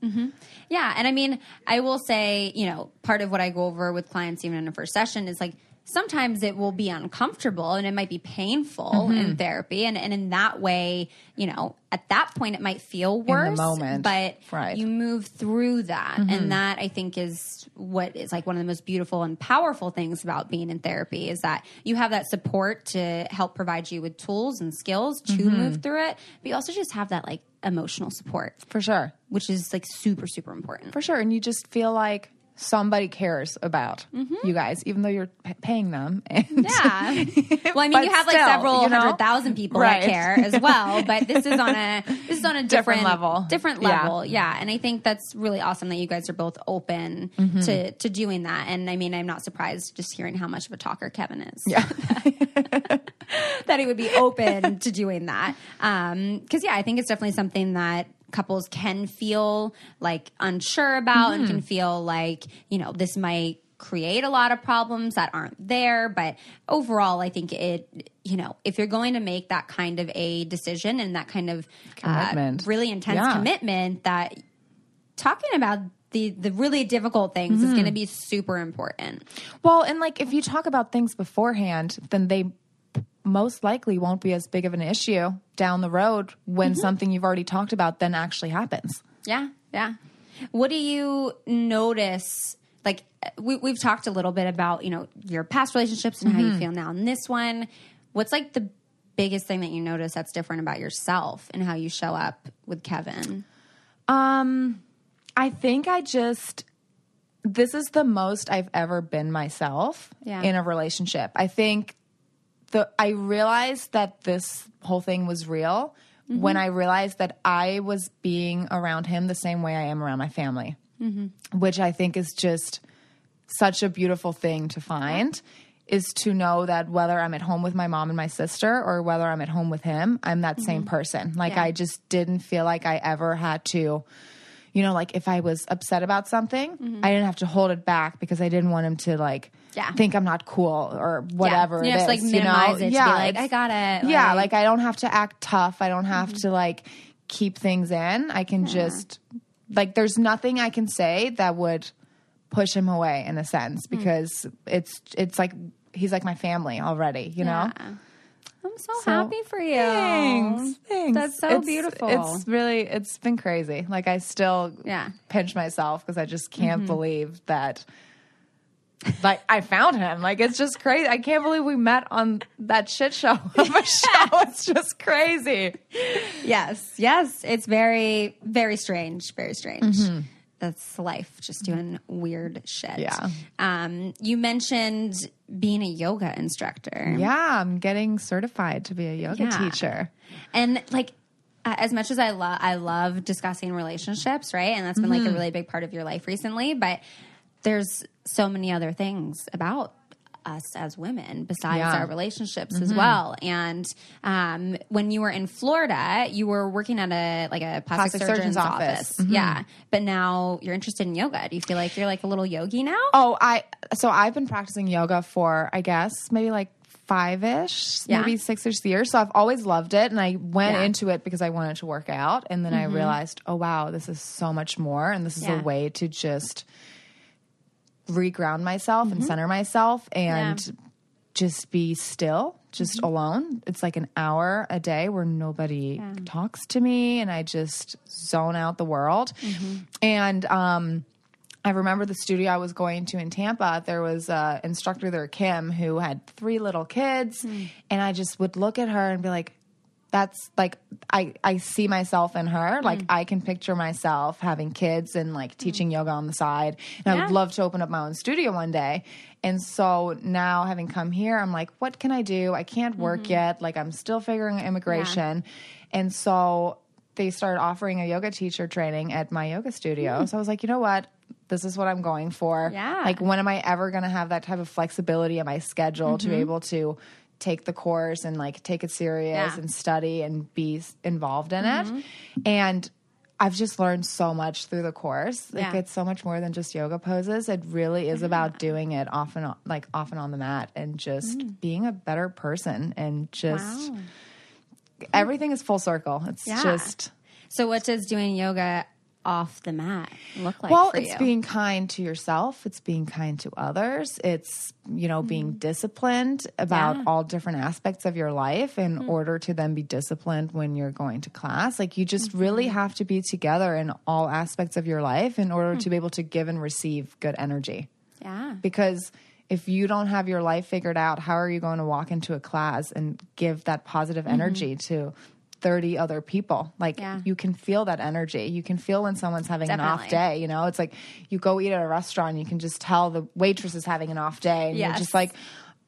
Yeah, and I mean, I will say, you know, part of what I go over with clients even in a first session is like sometimes it will be uncomfortable and it might be painful Mm-hmm. in therapy and, and in that way, you know, at that point it might feel worse. moment, But right. Mm-hmm. you move through that. And that I think is what is like one of the most beautiful and powerful things about being in therapy is that you have that support to help provide you with tools and skills to Mm-hmm. move through it. But you also just have that like emotional support, For sure. which is like super, super important. For sure. And you just feel like somebody cares about you guys, even though you're p- paying them. And Mm-hmm. Yeah. Well, I mean, you have like still, several you know? hundred thousand people Right. that care as well, but this is on a this is on a different, level. Different Yeah. level, yeah. And I think that's really awesome that you guys are both open Mm-hmm. to to doing that. And I mean, I'm not surprised just hearing how much of a talker Kevin is. yeah. that he would be open to doing that. Because yeah, I think it's definitely something that couples can feel like unsure about and Mm-hmm. can feel like you know this might create a lot of problems that aren't there but overall i think it you know if you're going to make that kind of a decision and that kind of uh, Commitment. really intense Yeah. commitment that talking about the the really difficult things is going to be super important Well, and like if you talk about things beforehand, then they most likely won't be as big of an issue down the road when Mm-hmm. something you've already talked about then actually happens. Yeah, yeah. What do you notice? Like we, we've talked a little bit about you know your past relationships and how you feel now in this one. What's like the biggest thing that you notice that's different about yourself and how you show up with Kevin? Um, I think I just this is the most I've ever been myself Yeah. in a relationship. I think the I realized that this whole thing was real when mm-hmm. I realized that I was being around him the same way I am around my family, mm-hmm. which I think is just such a beautiful thing to find. Is to know that whether I'm at home with my mom and my sister or whether I'm at home with him, I'm that same mm-hmm. person. Like Yeah. I just didn't feel like I ever had to, you know, like if I was upset about something, I didn't have to hold it back because I didn't want him to like Yeah. think I'm not cool or whatever. You it just, like, is, you know? it to be like, "I got it," Yeah, like- like I don't have to act tough. I don't have mm-hmm. to like keep things in. I can just like there's nothing I can say that would push him away in a sense mm. because it's it's like he's like my family already, you know. Yeah. I'm so, So- happy for you. Thanks, thanks. That's so It's- beautiful. It's really it's been crazy. Like I still Yeah. pinch myself because I just can't mm-hmm. believe that like I found him. Like it's just crazy. I can't believe we met on that shit show of a show. It's just crazy. Yes, yes. It's very, very strange. Very strange. That's life, just doing weird shit. Yeah. Um, you mentioned being a yoga instructor. Yeah, I'm getting certified to be a yoga Yeah. teacher. And like, uh, as much as I love, I love discussing relationships, right? And that's been like a really big part of your life recently. But there's so many other things about us as women besides Yeah. our relationships as mm-hmm. well. And um, when you were in Florida, you were working at a like a plastic, Plastic surgeon's, surgeon's office. office. Mm-hmm. Yeah, but now you're interested in yoga. Do you feel like you're like a little yogi now? Oh, I so I've been practicing yoga for I guess maybe like five ish, Yeah. maybe six ish years. So I've always loved it, and I went Yeah. into it because I wanted to work out, and then I mm-hmm. realized, oh wow, this is so much more, and this is Yeah. a way to just reground myself and mm-hmm. center myself and Yeah. just be still just mm-hmm. alone. It's like an hour a day where nobody talks to me and i just zone out the world. Mm-hmm. And um I remember the studio I was going to in Tampa. There was an instructor there, Kim, who had three little kids, mm. and I just would look at her and be like, "That's like I I see myself in her. Mm. Like I can picture myself having kids and like mm. teaching yoga on the side. And I would love to open up my own studio one day. And so now, having come here, I'm like, what can I do? I can't work mm-hmm. yet. Like I'm still figuring out immigration, and so they started offering a yoga teacher training at my yoga studio. Mm. So I was like, you know what? This is what I'm going for. Yeah. Like, when am I ever going to have that type of flexibility in my schedule to be mm-hmm. able to take the course and like take it serious Yeah. and study and be involved in it? Mm-hmm. And I've just learned so much through the course. Like, Yeah. it's so much more than just yoga poses. It really is mm-hmm. about doing it often on, like off and on the mat and just mm. being a better person and just Wow. everything is full circle. It's Yeah. just So, what does doing yoga off the mat look like? well, it's you? being kind to yourself. It's being kind to others. It's you know being mm-hmm. disciplined about Yeah. all different aspects of your life in mm-hmm. order to then be disciplined when you're going to class. Like you just really mm-hmm. have to be together in all aspects of your life in order to be able to give and receive good energy. yeah. Because if you don't have your life figured out, how are you going to walk into a class and give that positive energy to 30 other people? Like Yeah. you can feel that energy. You can feel when someone's having an off day, you know? It's like you go eat at a restaurant, you can just tell the waitress is having an off day and Yes. you're just like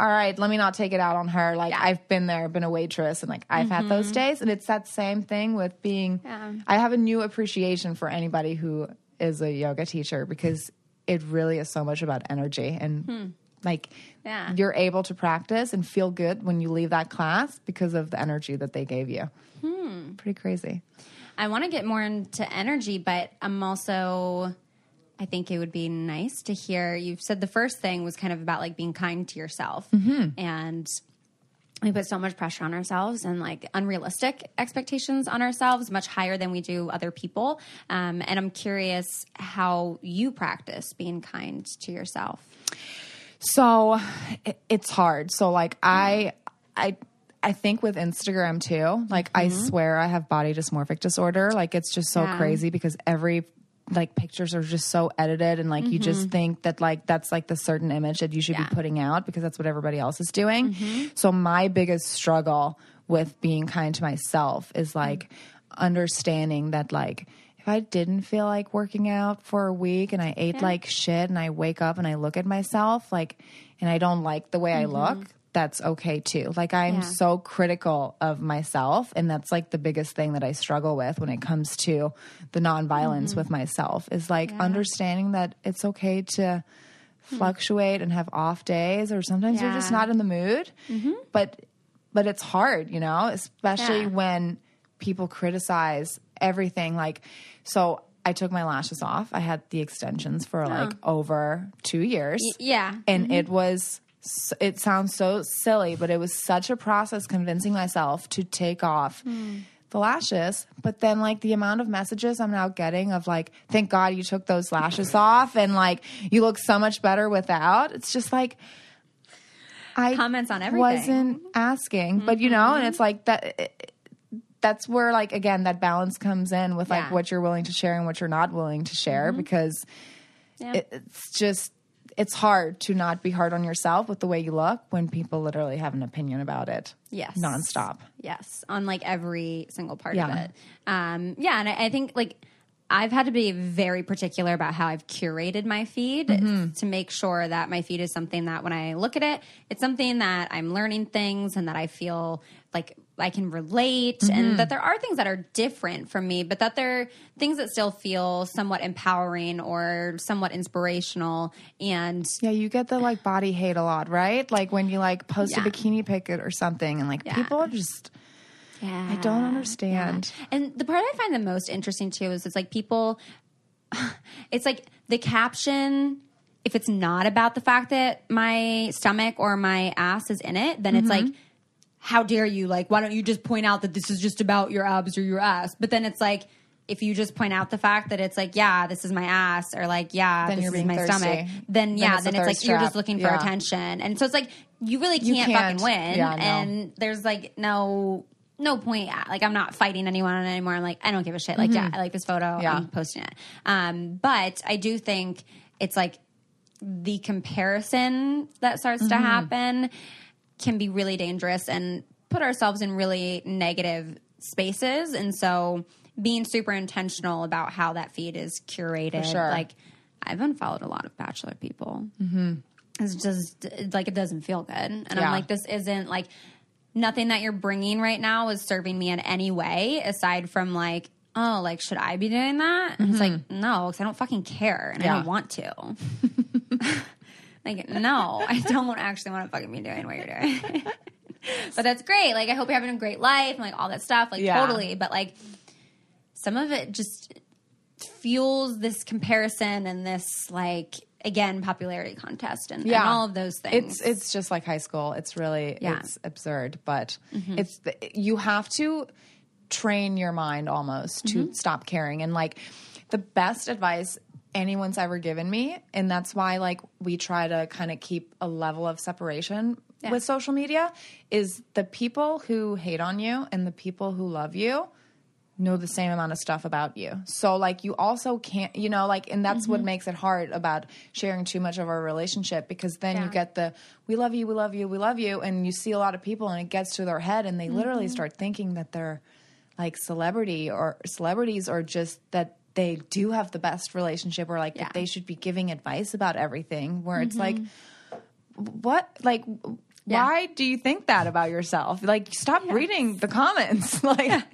all right, let me not take it out on her. Like Yeah. Mm-hmm. I've been there, been a waitress, and like I've had those days, and it's that same thing with being. Yeah. I have a new appreciation for anybody who is a yoga teacher because it really is so much about energy and like Hmm. Yeah. you're able to practice and feel good when you leave that class because of the energy that they gave you. Hmm. Pretty crazy. I want to get more into energy, but I'm also. I think it would be nice to hear. You've said the first thing was kind of about like being kind to yourself, and we put so much pressure on ourselves and like unrealistic expectations on ourselves, much higher than we do other people. Um, and I'm curious how you practice being kind to yourself. So it, it's hard. So like I I I think with Instagram too, like I mm-hmm. swear I have body dysmorphic disorder. Like it's just so Yeah. crazy because every like pictures are just so edited and like you just mm-hmm. think that like that's like the certain image that you should Yeah. be putting out because that's what everybody else is doing. Mm-hmm. So my biggest struggle with being kind to myself is like understanding that like if I didn't feel like working out for a week and I ate like shit and I wake up and I look at myself like and I don't like the way I mm-hmm. look, that's okay too. Like I'm Yeah. so critical of myself and that's like the biggest thing that I struggle with when it comes to the nonviolence mm-hmm. with myself is like understanding that it's okay to hmm. fluctuate and have off days or sometimes you're just not in the mood. Mm-hmm. But but it's hard, you know, especially Yeah. when people criticize everything like so I took my lashes off. I had the extensions for oh. like over 2 years. yeah. And mm-hmm. it was, it sounds so silly, but it was such a process convincing myself to take off mm. the lashes. But then, like, the amount of messages I'm now getting of, like, thank God you took those lashes off and, like, you look so much better without. It's just like, I Comments on everything. wasn't asking, but you know, and mm-hmm. it's like that. That's where, like, again, that balance comes in with like Yeah. what you're willing to share and what you're not willing to share because Yeah. it, it's just it's hard to not be hard on yourself with the way you look when people literally have an opinion about it. Yes. nonstop. Yes, on like every single part of it. Um, yeah, and I, I think like I've had to be very particular about how I've curated my feed Mm-hmm. to make sure that my feed is something that when I look at it, it's something that I'm learning things and that I feel like I can relate Mm-hmm. and that there are things that are different from me, but that they're things that still feel somewhat empowering or somewhat inspirational. And Yeah, you get the like body hate a lot, right? Like when you like post Yeah. a bikini pic or something, and like Yeah. people are just yeah, I don't understand. And the part I find the most interesting too is it's like people, it's like the caption. If it's not about the fact that my stomach or my ass is in it, then it's like, how dare you? Like, why don't you just point out that this is just about your abs or your ass? But then it's like, if you just point out the fact that it's like, yeah, this is my ass, or like, yeah, Then this is my thirsty. stomach, then Then yeah, it's then it's like thirst you're just looking for Yeah. attention, and so it's like you really can't, can't. fucking win, Yeah, no. and there's like no no point like I'm not fighting anyone anymore. I'm like I don't give a shit. Like yeah, I like this photo. Mm-hmm. Yeah. I'm posting it. Um, but I do think it's like the comparison that starts Mm-hmm. to happen can be really dangerous and put ourselves in really negative spaces. And so being super intentional about how that feed is curated. sure. Like I've unfollowed a lot of bachelor people. Mm-hmm. It's just it's like it doesn't feel good, and I'm like, this isn't like nothing that you're bringing right now is serving me in any way aside from like. Oh, like should I be doing that? And it's like no, because I don't fucking care and I don't want to. like no, I don't actually want to fucking be doing what you're doing. but that's great. Like I hope you're having a great life and like all that stuff. Like Yeah. totally. But like some of it just fuels this comparison and this like again popularity contest and, and all of those things. It's it's just like high school. It's really Yeah. it's absurd, but mm-hmm. it's you have to train your mind almost to mm-hmm. stop caring. And like the best advice anyone's ever given me, and that's why like we try to kind of keep a level of separation Yeah. with social media is the people who hate on you and the people who love you know the same amount of stuff about you. So like you also can't, you know, like and that's Mm-hmm. what makes it hard about sharing too much of our relationship because then you get the we love you, we love you, we love you and you see a lot of people and it gets to their head and they literally Mm-hmm. start thinking that they're like celebrity or celebrities or just that they do have the best relationship or like Yeah. that they should be giving advice about everything where it's like Mm-hmm. what like Yeah. why do you think that about yourself? Like stop reading the comments. like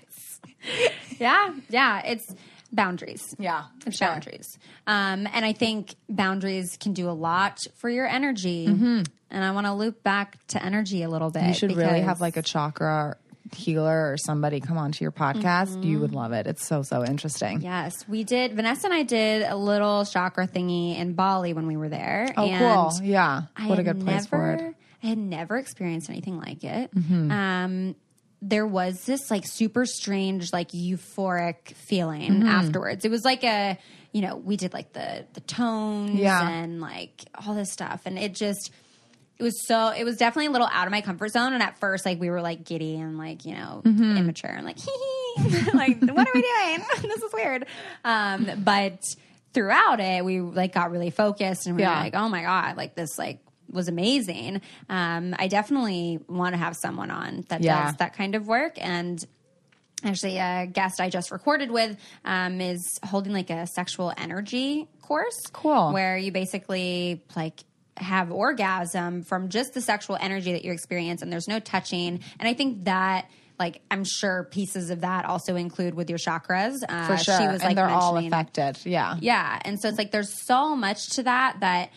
yeah, yeah. It's boundaries. Yeah, It's sure. boundaries. Um, and I think boundaries can do a lot for your energy. And I want to loop back to energy a little bit. Mm-hmm. You should really have like a chakra healer or somebody come onto your podcast. You would love it. It's so so interesting. Yes, we did. Vanessa and I did a little chakra thingy in Bali when we were there. Oh, cool. Yeah. I what a good place for it. Mm-hmm. I had never experienced anything like it. Um, there was this like super strange, like euphoric feeling Mm-hmm. afterwards. It was like a, you know, we did like the the tones Yeah. and like all this stuff, and it just it was so it was definitely a little out of my comfort zone and at first like we were like giddy and like you know immature and like hee hee like what are we doing this is weird um but throughout it we like got really focused and we Yeah. were like oh my god like this like was amazing um i definitely want to have someone on that Yeah. does that kind of work and actually a guest I just recorded with um, is holding like a sexual energy course. Cool. Where you basically like have orgasm from just the sexual energy that you experience and there's no touching. And I think that like I'm sure pieces of that also include with your chakras. Uh, For sure. She was like and they're all affected. Yeah. yeah. And so it's like there's so much to that that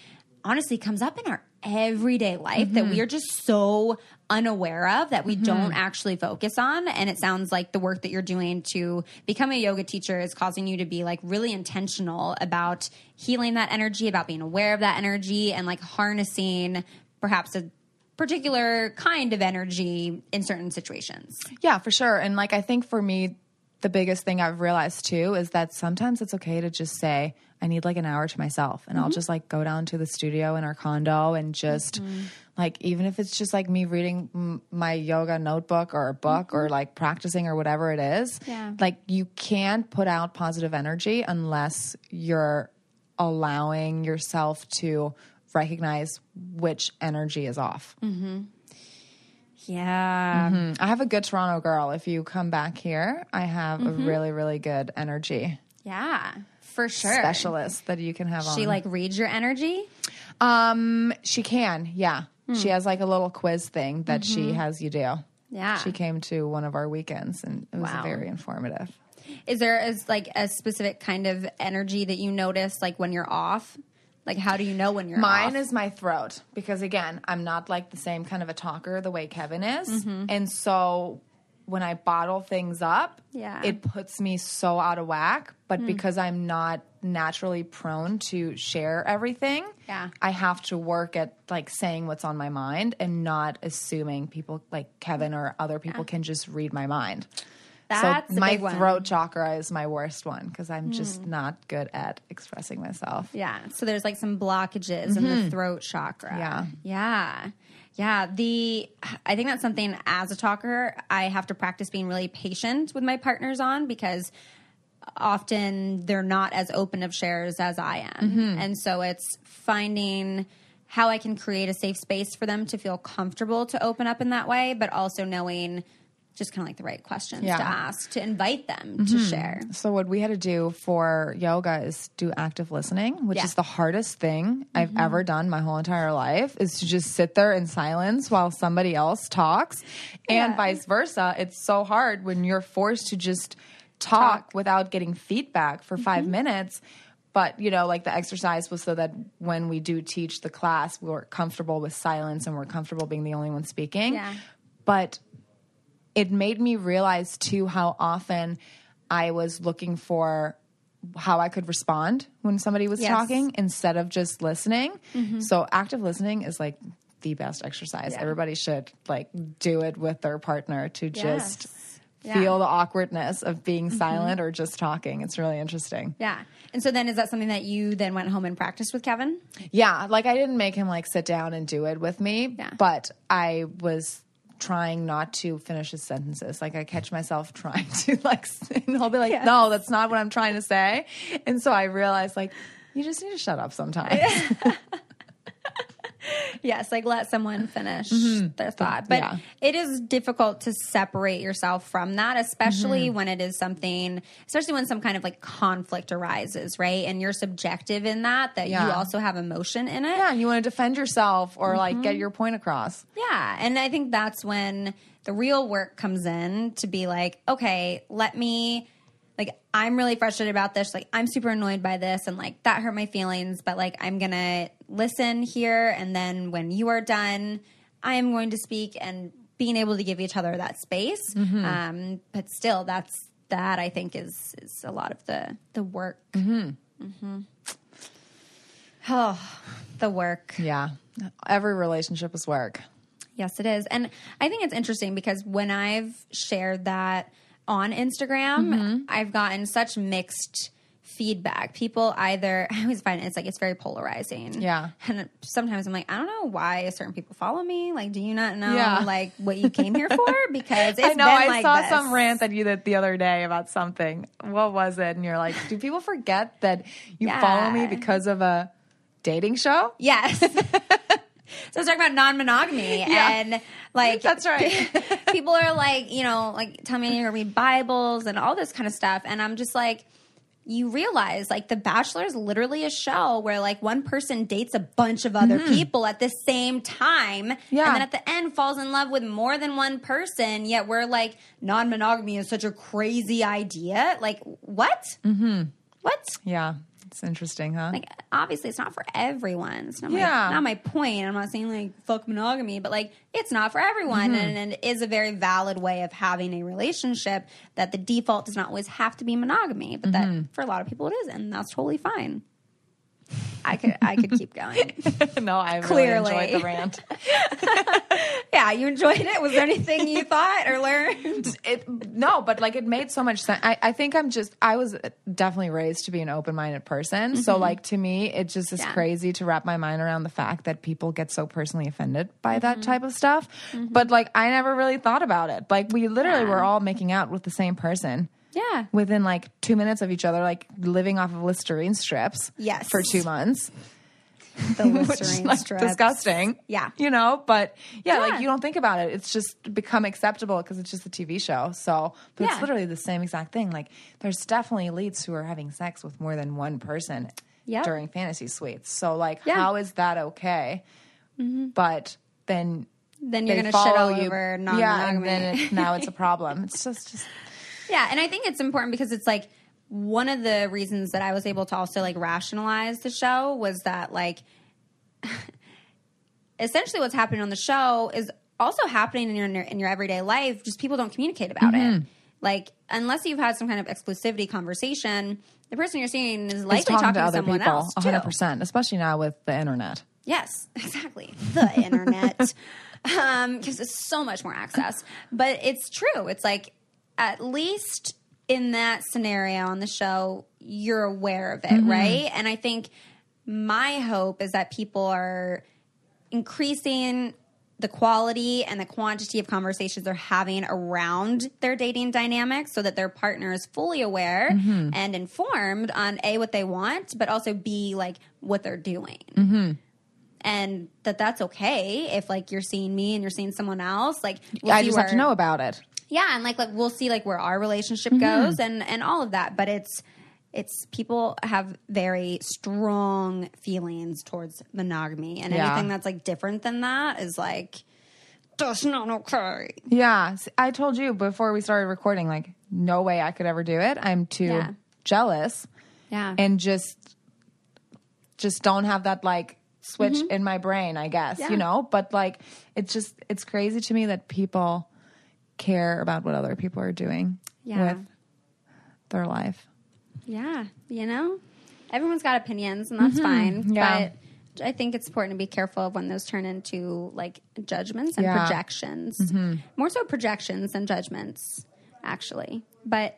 honestly comes up in our everyday life that we are just so unaware of that we mm-hmm. don't actually focus on. And it sounds like the work that you're doing to become a yoga teacher is causing you to be like really intentional about healing that energy, about being aware of that energy, and like harnessing perhaps a particular kind of energy in certain situations. Yeah, for sure. And like I think for me, the biggest thing I've realized too is that sometimes it's okay to just say, I need like an hour to myself. And I'll mm-hmm. just like go down to the studio in our condo and just mm-hmm. Like, even if it's just like me reading m- my yoga notebook or a book or like practicing or whatever it is, Yeah. like you can't put out positive energy unless you're allowing yourself to recognize which energy is off. Yeah. Mm, I have a good Toronto girl. If you come back here, I have a really, really good energy Yeah. For sure. specialist that you can have on. She like reads your energy. um, she can, yeah. She hmm. has like a little quiz thing that she mm-hmm. has you do. Yeah. She came to one of our weekends and it was Wow. very informative. Is there is like a specific kind of energy that you notice like when you're off? Like how do you know when you're Mine off? is my throat because again, I'm not like the same kind of a talker the way Kevin is. Mm-hmm. And so when I bottle things up, Yeah. it puts me so out of whack. But hmm. because I'm not naturally prone to share everything, Yeah. I have to work at like saying what's on my mind and not assuming people like Kevin or other people can just read my mind. That's so my. Hmm. throat chakra is my worst one because I'm just not good at expressing myself. Yeah. So there's like some blockages in the throat chakra. Mm-hmm. Yeah. Yeah. Yeah. The I think that's something as a talker I have to practice being really patient with my partners on because often they're not as open of shares as I am. Mm-hmm. And so it's finding how I can create a safe space for them to feel comfortable to open up in that way, but also knowing just kind of like the right questions Yeah. Mm-hmm. to ask to invite them to share. So what we had to do for yoga is do active listening, which Yeah. is the hardest thing I've ever done my whole entire life is to just sit there in silence while somebody else talks and Yeah. vice versa. It's so hard when you're forced to just talk, without getting feedback for 5 minutes. But, you know, like the exercise was so that when we do teach the class, we're comfortable with silence and we're comfortable being the only one speaking. Yeah. But it made me realize too how often I was looking for how I could respond when somebody was Yes. Mm-hmm. talking instead of just listening. So active listening is like the best exercise. Yeah. Everybody should like do it with their partner to just Yes. Yeah. Mm-hmm. feel the awkwardness of being silent or just talking. It's really interesting. Yeah. And so then is that something that you then went home and practiced with Kevin? Yeah, like I didn't make him like sit down and do it with me, Yeah. but I was trying not to finish his sentences. Like I catch myself trying to like, and he'll be like, Yes. "No, that's not what I'm trying to say," and so I realized like, you just need to shut up sometimes. Yes, like let someone finish mm-hmm. their thought. But yeah. it is difficult to separate yourself from that, especially mm-hmm. when it is something, especially when some kind of like conflict arises, right? And you're subjective in that, that you also have emotion in it. yeah, and you want to defend yourself or like mm-hmm. get your point across. Yeah. And I think that's when the real work comes in to be like, okay, let me like I'm really frustrated about this. Like I'm super annoyed by this and like that hurt my feelings, but like I'm going to listen here and then when you are done, I am going to speak and being able to give each other that space. Um, but still that's that I think is is a lot of the the work. Mm-hmm. Oh, the work. Yeah, every relationship is work. Yes, it is. And I think it's interesting because when I've shared that on Instagram, Mm-hmm. I've gotten such mixed feedback. People either I always find it's like it's very polarizing. Yeah. And sometimes I'm like, I don't know why certain people follow me. Like, do you not know Yeah. like what you came here for? Because it's I know. I like saw this. some rant that you did the other day about something. What was it? And you're like, do people forget that you Yeah. follow me because of a dating show? Yes. so I was talking about non-monogamy Yeah. and like That's right. people are like, you know, like tell me to read Bibles and all this kind of stuff. And I'm just like, you realize like The Bachelor is literally a show where like one person dates a bunch of other people at the same time. Mm-hmm. Yeah. And then at the end falls in love with more than one person. Yet we're like, non monogamy is such a crazy idea. Like, what? Mm-hmm. What? Yeah. It's interesting, huh? like obviously it's not for everyone. It's not my, Yeah. not my point. I'm not saying like fuck monogamy, but like it's not for everyone, Mm-hmm. and, and it is a very valid way of having a relationship. That the default does not always have to be monogamy, but Mm-hmm. that for a lot of people it is, and that's totally fine. I could I could keep going. no, I Clearly. really enjoyed the rant. yeah, you enjoyed it. Was there anything you thought or learned? it no, but like it made so much sense. I, I think I'm just I was definitely raised to be an open minded person. So like to me, it just is Mm-hmm. Yeah. crazy to wrap my mind around the fact that people get so personally offended by Mm-hmm. that type of stuff. But like I never really thought about it. Like we literally were all making out with the same person. Yeah. Within like two minutes of each other, like living off of Listerine strips. Yes. For two months. The which is Listerine like strips. disgusting. Yeah. You know, but yeah, Yeah. like you don't think about it. It's just become acceptable because it's just a TV show. So, but Yeah. it's literally the same exact thing. Like there's definitely elites who are having sex with more than one person Yep. during fantasy suites. So like Yeah. Mm-hmm. how is that okay? But then Then you're going to shit all you. over Yeah, and then it, now it's a problem. It's just just Yeah, and I think it's important because it's like one of the reasons that I was able to also like rationalize the show was that like essentially what's happening on the show is also happening in your in your everyday life. Just people don't communicate about Mm-hmm. it. Like unless you've had some kind of exclusivity conversation, the person you're seeing is likely talking talking, to other someone people else 100%, especially now with the internet. Yes, exactly. The internet. Um, gives us so much more access. But it's true. It's like, at least in that scenario on the show, you're aware of it, mm-hmm. right? And I think my hope is that people are increasing the quality and the quantity of conversations they're having around their dating dynamics so that their partner is fully aware mm-hmm. and informed on A, what they want, but also B, like what they're doing mm-hmm. and that that's okay if like you're seeing me and you're seeing someone else like I just have to know about it. Yeah and like like we'll see like where our relationship Mm-hmm. goes and and all of that but it's it's people have very strong feelings towards monogamy and Yeah. anything that's like different than that is like that's not okay Yeah, i told you before we started recording, like, no way I could ever do it. I'm too Yeah. jealous yeah and just, just don't have that like switch in my brain. I guess Mm-hmm. Yeah. you know, but like, it's just it's crazy to me that people care about what other people are doing Yeah. with their life. Yeah, you know, everyone's got opinions, and that's fine. Mm-hmm. Yeah. But I think it's important to be careful of when those turn into like judgments and Yeah. Mm-hmm. projections. More so projections than judgments, actually. But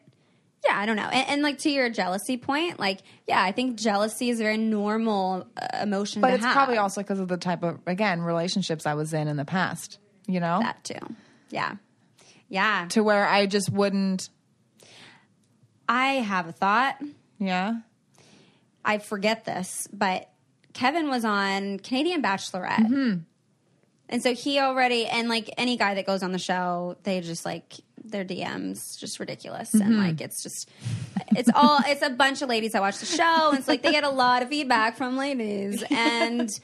yeah, I don't know. And, and like to your jealousy point, like yeah, I think jealousy is a very normal uh, emotion. But it's have. probably also because of the type of again relationships I was in in the past. You know, that too. Yeah, yeah. to where I just wouldn't. I have a thought. Yeah. I forget this, but Kevin was on Canadian Bachelorette. Mm-hmm. And so he already, and like any guy that goes on the show, they just like their DMs just ridiculous. And Mm-hmm. like it's just, it's all, it's a bunch of ladies that watch the show. And it's like they get a lot of feedback from ladies. And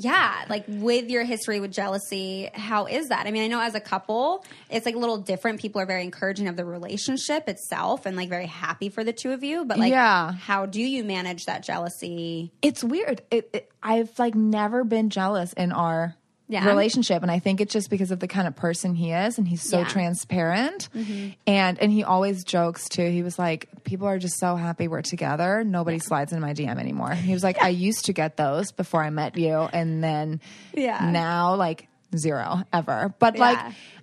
yeah, like with your history with jealousy, how is that? I mean, I know as a couple, it's like a little different. People are very encouraging of the relationship itself and like very happy for the two of you. But like, Yeah. how do you manage that jealousy? it's weird. It, it, I've like never been jealous in our Yeah. relationship, and I think it's just because of the kind of person he is, and he's so Yeah. Mm-hmm. transparent, and and he always jokes too. He was like, "People are just so happy we're together. Nobody slides in my DM anymore." He was like, "I used to get those before I met you, and then Yeah. now like." zero ever. But Yeah. like,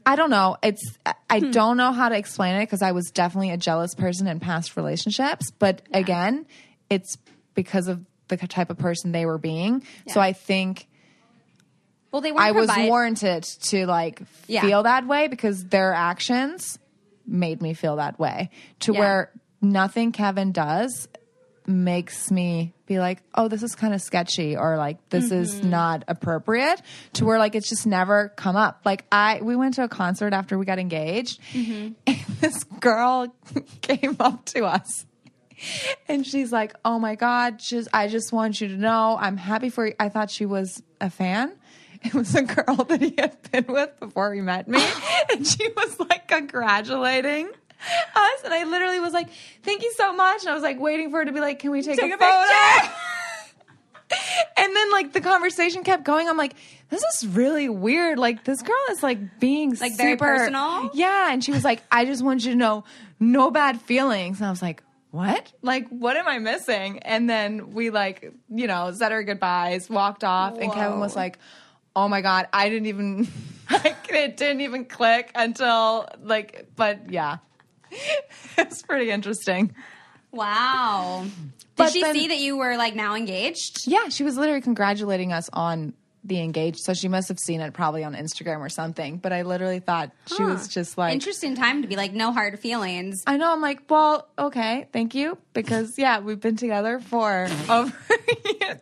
I don't know. It's I- I don't know how to explain it because I was definitely a jealous person in past relationships. But again, it's because of the type of person they were being. So I think Well, they weren't I was warranted to like Yeah. feel that way because their actions made me feel that way. To Yeah. where nothing Kevin does makes me be like, oh, this is kind of sketchy or like this is Mm-hmm. not appropriate. To where like it's just never come up. Like I, we went to a concert after we got engaged, Mm-hmm. and this girl came up to us. And she's like, "Oh my god, just I just want you to know I'm happy for you." I thought she was a fan. It was a girl that he had been with before he met me, and she was like congratulating us, and I literally was like, "Thank you so much." And I was like waiting for her to be like, "Can we take, Take a, a photo?" picture. and then like the conversation kept going. I'm like, this is really weird. Like this girl is like being Like, very super- personal? Yeah, and she was like, I just want you to know, no bad feelings. And I was like, what? Like, what am I missing? And then we like, you know, said our goodbyes, walked off, and Kevin was like, oh my god, I didn't even like it didn't even click until like, but yeah, it's pretty interesting. Wow. Did But she then- see that you were like now engaged? Yeah, she was literally congratulating us on the engaged. So she must have seen it probably on Instagram or something. But I literally thought she was just like, Interesting time to be like no hard feelings. I know. I'm like, well, okay, thank you, because yeah, we've been together for over.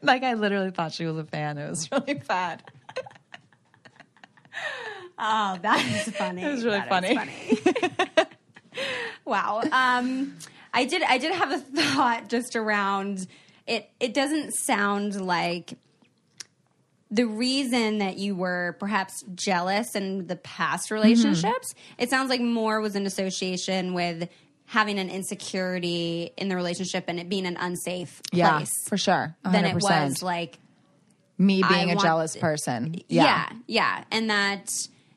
like I literally thought she was a fan. It was really bad. Oh, that is funny. It was really That is funny. wow. Um, I did. I did have a thought just around it. It doesn't sound like the reason that you were perhaps jealous in the past Mm-hmm. relationships. It sounds like more was an association with having an insecurity in the relationship and it being an unsafe Yeah, place for sure. 100%. than it was like me being I a want- jealous person. yeah. Yeah. yeah, And that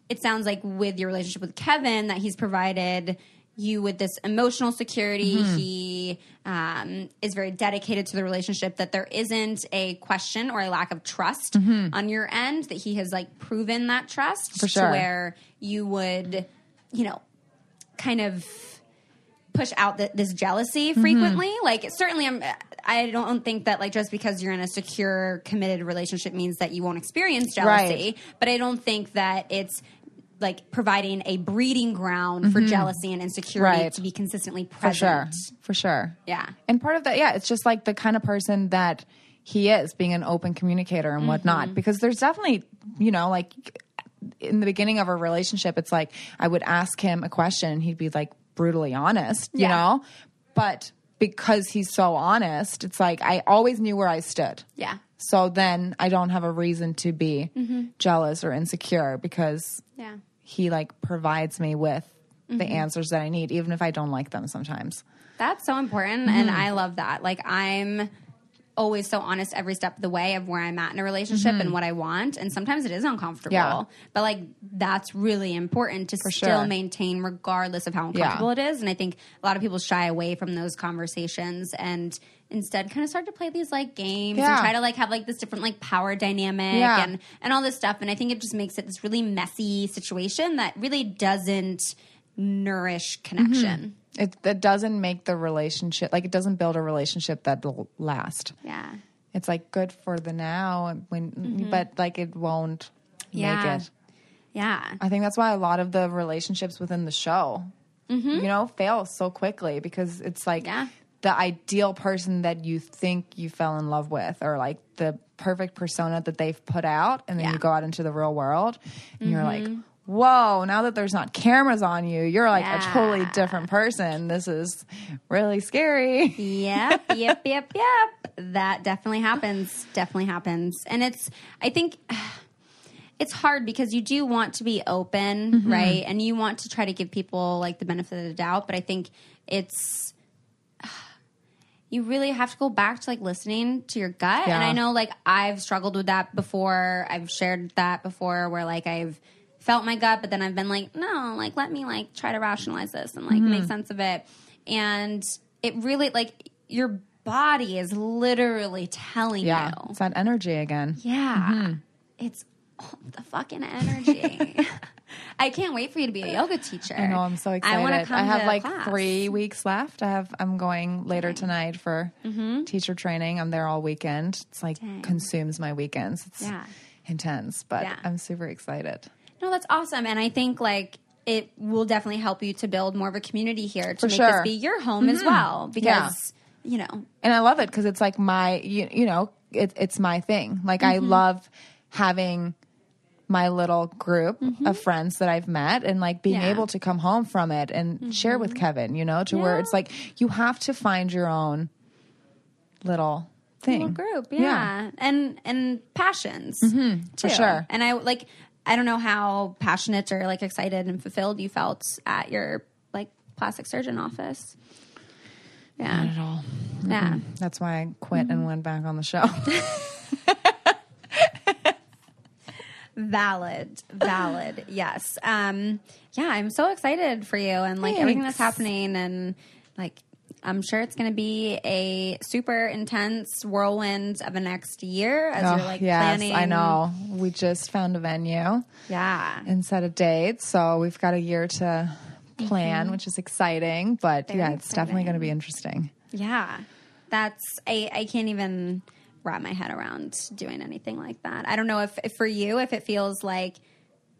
it sounds like with your relationship with Kevin, that he's provided you with this emotional security. Mm-hmm. He um, is very dedicated to the relationship, that there isn't a question or a lack of trust on your end, that he has like proven that trust Mm-hmm. For sure. to where you would, you know, kind of push out th- this jealousy Mm-hmm. frequently. Like certainly, I'm. I don't think that like just because you're in a secure, committed relationship means that you won't experience jealousy. Right. But I don't think that it's like providing a breeding ground for jealousy and insecurity Mm-hmm. Right. to be consistently present. For sure. For sure. Yeah. And part of that, yeah, it's just like the kind of person that he is, being an open communicator and whatnot. Because there's definitely, you know, like in the beginning of a relationship, it's like I would ask him a question and he'd be like brutally honest, you Yeah. know? But because he's so honest, it's like I always knew where I stood. Yeah. So then I don't have a reason to be jealous or insecure because Yeah. he like provides me with the mm-hmm. answers that I need, even if I don't like them sometimes. That's so important, and mm-hmm. I love that. Like I'm always so honest every step of the way of where I'm at in a relationship and mm-hmm. what I want, and sometimes it is uncomfortable. Yeah. But like that's really important to still sure. maintain, regardless of how uncomfortable it is. And I think a lot of people shy away from those conversations and instead kind of start to play these like games and try to like have like this different like power dynamic Yeah. and and all this stuff. And I think it just makes it this really messy situation that really doesn't nourish connection. Mm-hmm. It, it doesn't make the relationship like it doesn't build a relationship that'll last. Yeah. It's like good for the now, when mm-hmm. but like it won't Yeah. make it. Yeah. I think that's why a lot of the relationships within the show, mm-hmm. you know, fail so quickly because it's like Yeah. the ideal person that you think you fell in love with, or like the perfect persona that they've put out, and then Yeah. you go out into the real world, and you're like. Mm-hmm. Whoa, now that there's not cameras on you, you're like a totally different person. This is really scary. yep, yep, yep, yep. That definitely happens. Definitely happens. And it's, I think, it's hard because you do want to be open, Mm-hmm. right? And you want to try to give people like the benefit of the doubt. But I think it's, you really have to go back to like listening to your gut. And I know like I've struggled with that before. I've shared that before where like I've felt my gut, but then I've been like, no, like let me like try to rationalize this and like Mm-hmm. make sense of it. And it really like your body is literally telling Yeah, you. it's that energy again. Yeah. It's oh, the fucking energy. I can't wait for you to be a yoga teacher. I know. I'm so excited. I want to come have to like class. three weeks left. I have. I'm going later tonight for teacher training. I'm there all weekend. It's like Mm-hmm. Dang. consumes my weekends. It's Yeah. intense, but Yeah. I'm super excited. No, that's awesome, and I think like it will definitely help you to build more of a community here to For make sure. this be your home as well. Because you know, and I love it because it's like my you, you know it, it's my thing. Like I Mm-hmm. love having my little group of friends that I've met and like being Mm-hmm. Yeah. Mm-hmm. able to come home from it and share with Kevin. You know, to where it's like you have to find your own little thing little group, yeah, and and passions Mm-hmm. for sure. And I like I don't know how passionate or like excited and fulfilled you felt at your like plastic surgeon office. Yeah, Not at all. yeah. That's why I quit Mm-hmm. and went back on the show. Valid, valid. yes. Um, yeah, I'm so excited for you and like everything that's happening and like I'm sure it's going to be a super intense whirlwind of a next year as Oh, you're like yes, planning. I know. We just found a venue Yeah. and set a date, so we've got a year to plan, mm-hmm. which is exciting. But Very yeah, it's definitely going to be interesting. Yeah. That's I I can't even wrap my head around doing anything like that. I don't know if, if for you if it feels like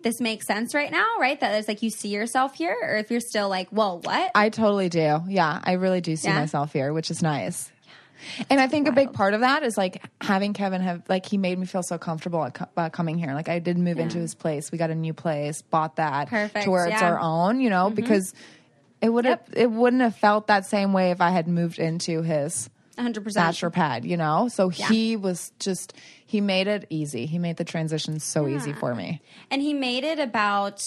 this makes sense right now, right? That it's like you see yourself here or if you're still like, "Whoa, what?" I totally do. Yeah, I really do see Yeah? myself here, which is nice. And I think a big part of that is like having Kevin have like he made me feel so comfortable co- uh, coming here. Like I did move into his place. We got a new place, bought that Perfect, to where it's yeah. Mm-hmm. our own. You know, because it would have it wouldn't have felt that same way if I had moved into his 100%. bachelor pad. You know, so he was just he made it easy. He made the transition so easy for me. And he made it about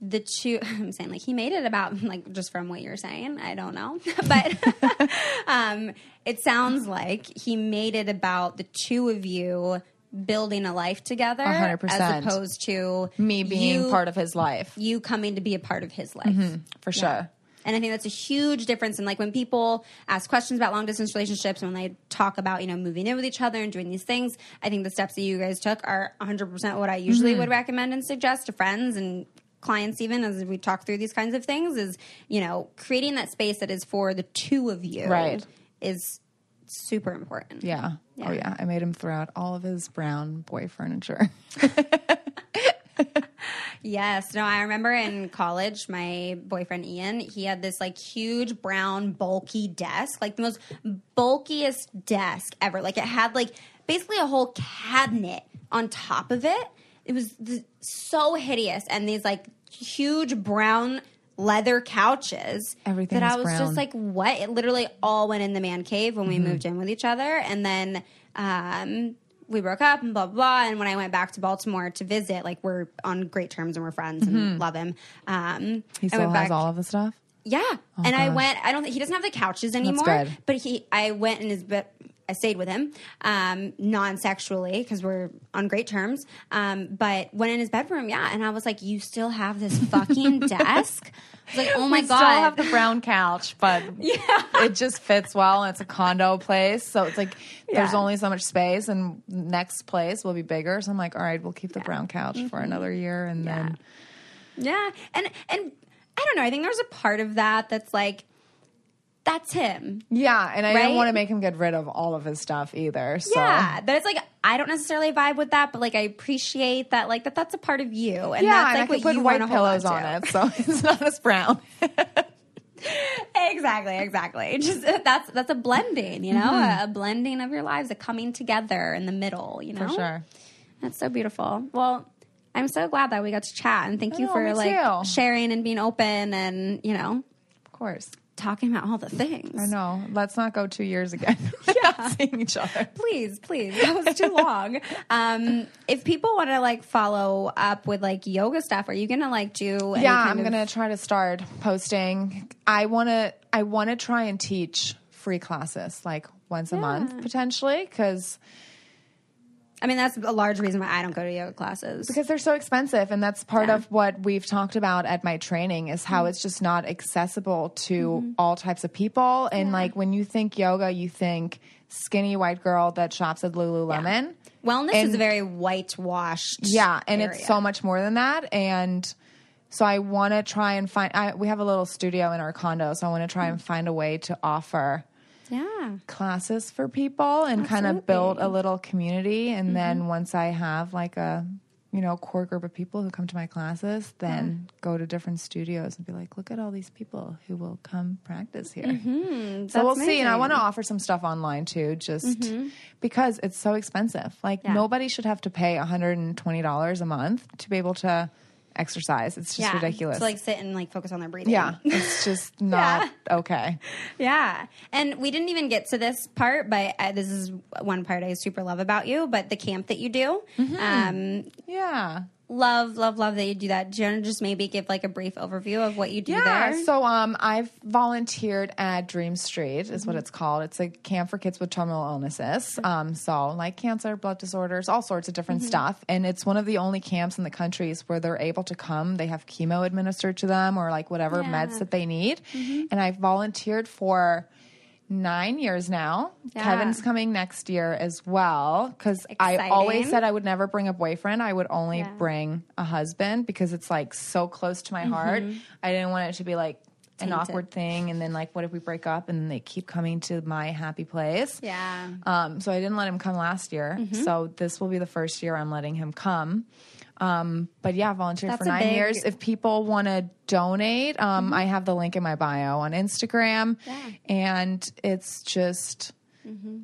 the two I'm saying like he made it about like just from what you're saying, I don't know. but um it sounds like he made it about the two of you building a life together 100%. as opposed to Me being you- part of his life you coming to be a part of his life. for sure. And I think that's a huge difference. And like when people ask questions about long distance relationships and when they talk about, you know, moving in with each other and doing these things, I think the steps that you guys took are 100% what I usually Mm-hmm. would recommend and suggest to friends and clients even as we talk through these kinds of things is, you know, creating that space that is for the two of you Right. is super important. Yeah. Yeah. Oh yeah. I made him throw out all of his brown boy furniture. Yes. No, I remember in college, my boyfriend Ian, he had this like huge brown bulky desk, like the most bulkiest desk ever. Like it had like basically a whole cabinet on top of it. It was th- so hideous. And these like huge brown leather couches Everything that I was brown. just like, what? It literally all went in the man cave when Mm-hmm. we moved in with each other. And then, um, we broke up and blah blah blah. And when I went back to Baltimore to visit, like we're on great terms and we're friends and love him. Um, Mm-hmm. He still has back- all of the stuff. yeah, and I went. I don't think he doesn't have the couches anymore. But he, I went in his bed. I stayed with him, um, non-sexually because we're on great terms. Um, but went in his bedroom, yeah, and I was like, "You still have this fucking desk?" I was like, "Oh my we god!" still have the brown couch, but it just fits well, and it's a condo place, so it's like there's Yeah. only so much space, and next place will be bigger. So I'm like, all right, we'll keep the brown couch Mm-hmm. for another year, and then Yeah, and and I don't know. I think there's a part of that that's like, that's him. yeah, and I Right? didn't want to make him get rid of all of his stuff either. So Yeah, that it's like I don't necessarily vibe with that, but like I appreciate that, like that that's a part of you, and yeah, that's and like I what put you white pillows on it, so it's not as brown. exactly, exactly. Just that's that's a blending, you know, Mm-hmm. a, a blending of your lives, a coming together in the middle, you know. For sure. That's so beautiful. Well, I'm so glad that we got to chat, and thank you for like too. sharing and being open, and you know, Of course. Talking about all the things. I know. Let's not go two years again yeah. seeing each other. Please, please. That was too long. Um, if people want to like follow up with like yoga stuff, are you gonna like do? Any yeah i'm of- gonna try to start posting i want to i want to try and teach free classes like once a month potentially because I mean, that's a large reason why I don't go to yoga classes. because they're so expensive and that's part Yeah. of what we've talked about at my training is how mm-hmm. it's just not accessible to mm-hmm. all types of people and like when you think yoga you think skinny white girl that shops at lululemon Wellness And- is a very whitewashed. yeah and area. it's so much more than that and so i want to try and find I, we have a little studio in our condo so i want to try and find a way to offer Yeah. classes for people and kind of build a little community. And then once i have like a you know core group of people who come to my classes then go to different studios and be like look at all these people who will come practice here. So we'll see. And i want to offer some stuff online too just because it's so expensive. Like Yeah. nobody should have to pay $120 a month to be able to exercise it's just yeah. ridiculous To like sit and like focus on their breathing. yeah it's just not okay Yeah. And we didn't even get to this part, but uh, this is one part I super love about you. But the camp that you do, Mm-hmm. um, yeah love, love, love that you do that. Do you want to just maybe give like a brief overview of what you do Yeah, there? so um, I've volunteered at Dream Street, is what Mm-hmm. it's called. It's a camp for kids with terminal illnesses. Um, so like cancer, blood disorders, all sorts of different Mm-hmm. stuff. And it's one of the only camps in the countries where they're able to come. They have chemo administered to them or like whatever Yeah. meds that they need. Mm-hmm. And I've volunteered for nine years now. Yeah. Kevin's coming next year as well because I always said I would never bring a boyfriend. I would only Yeah. bring a husband because it's like so close to my heart. I didn't want it to be like an Mm-hmm. Awkward thing and then like what if we break up and they keep coming to my happy place. Yeah. Um, so I didn't let him come last year. Mm-hmm. So this will be the first year I'm letting him come. Um, but yeah, volunteered That's for nine big- years. If people want to donate, um, I have the link in my bio on Instagram, Yeah. and it's just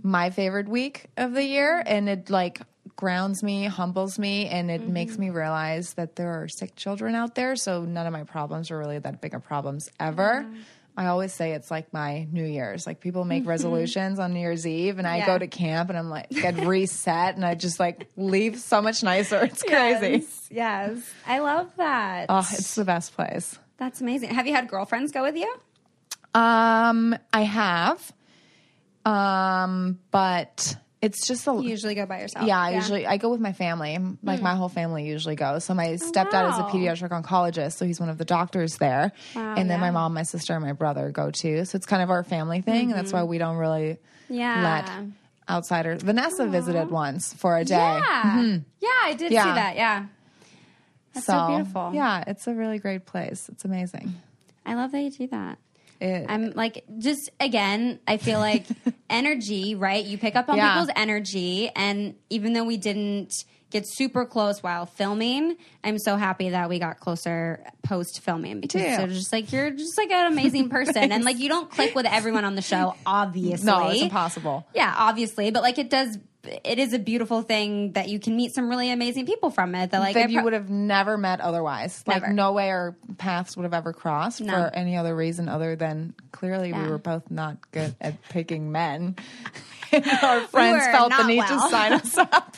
my favorite week of the year, and it like grounds me, humbles me, and it makes me realize that there are sick children out there. So none of my problems are really that big of problems ever. I always say it's like my New Year's. Like people make resolutions on New Year's Eve, and I Yeah. go to camp and I'm like get reset, and I just like leave so much nicer. It's crazy. Yes. yes. I love that. Oh, it's the best place. That's amazing. Have you had girlfriends go with you? Um, I have, um, but it's just a You usually go by yourself. yeah. I usually I go with my family. Like hmm. my whole family usually goes. So my oh, stepdad is a pediatric oncologist, so he's one of the doctors there. Wow, and then my mom, my sister, and my brother go too. So it's kind of our family thing, and that's mm-hmm. why we don't really Yeah. let outsiders. Vanessa visited once for a day. Yeah. Mm-hmm. Yeah, I did see that. Yeah. That's so, beautiful. Yeah, it's a really great place. It's amazing. I love that you do that. It, I'm like, just again, I feel like energy, right? You pick up on Yeah. people's energy. And even though we didn't get super close while filming, I'm so happy that we got closer post filming because too. they're just like, you're just like an amazing person. and like, you don't click with everyone on the show, obviously. no, it's impossible. Yeah, obviously. But like, it does. It is a beautiful thing that you can meet some really amazing people from it. That like that I you would have never met otherwise. Like no way our paths would have ever crossed No. for any other reason other than clearly Yeah. we were both not good at picking men. our friends were felt the need well. to sign us up.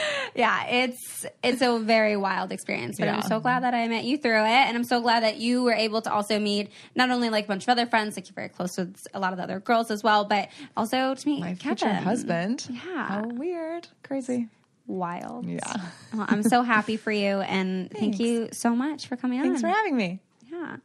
yeah, it's it's a very wild experience. But I'm so glad that I met you through it, and I'm so glad that you were able to also meet not only like a bunch of other friends, like you're very close with a lot of the other girls as well, but also to meet My Kevin. future husband. Yeah. How weird. Crazy. Wild. Yeah. Well, I'm so happy for you, and thank you so much for coming on. Thanks for having me. Yeah.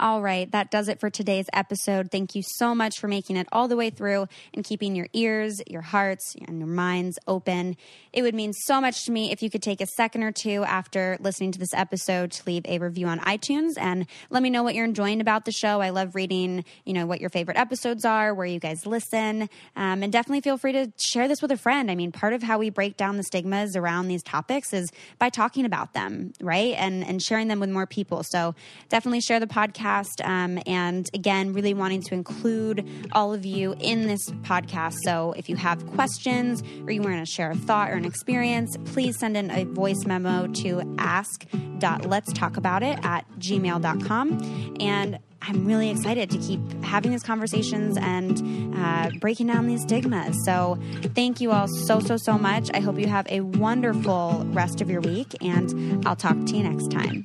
All right, that does it for today's episode. Thank you so much for making it all the way through and keeping your ears, your hearts, and your minds open. It would mean so much to me if you could take a second or two after listening to this episode to leave a review on iTunes and let me know what you're enjoying about the show. I love reading, you know, what your favorite episodes are, where you guys listen, um, and definitely feel free to share this with a friend. I mean, part of how we break down the stigmas around these topics is by talking about them, right, and and sharing them with more people. So definitely share the podcast. Um, and again, really wanting to include all of you in this podcast. So if you have questions or you want to share a thought or an experience, please send in a voice memo to ask.letstalkabout.it at gmail.com. And I'm really excited to keep having these conversations and uh, breaking down these stigmas. So, thank you all so, so, so much. I hope you have a wonderful rest of your week, and I'll talk to you next time.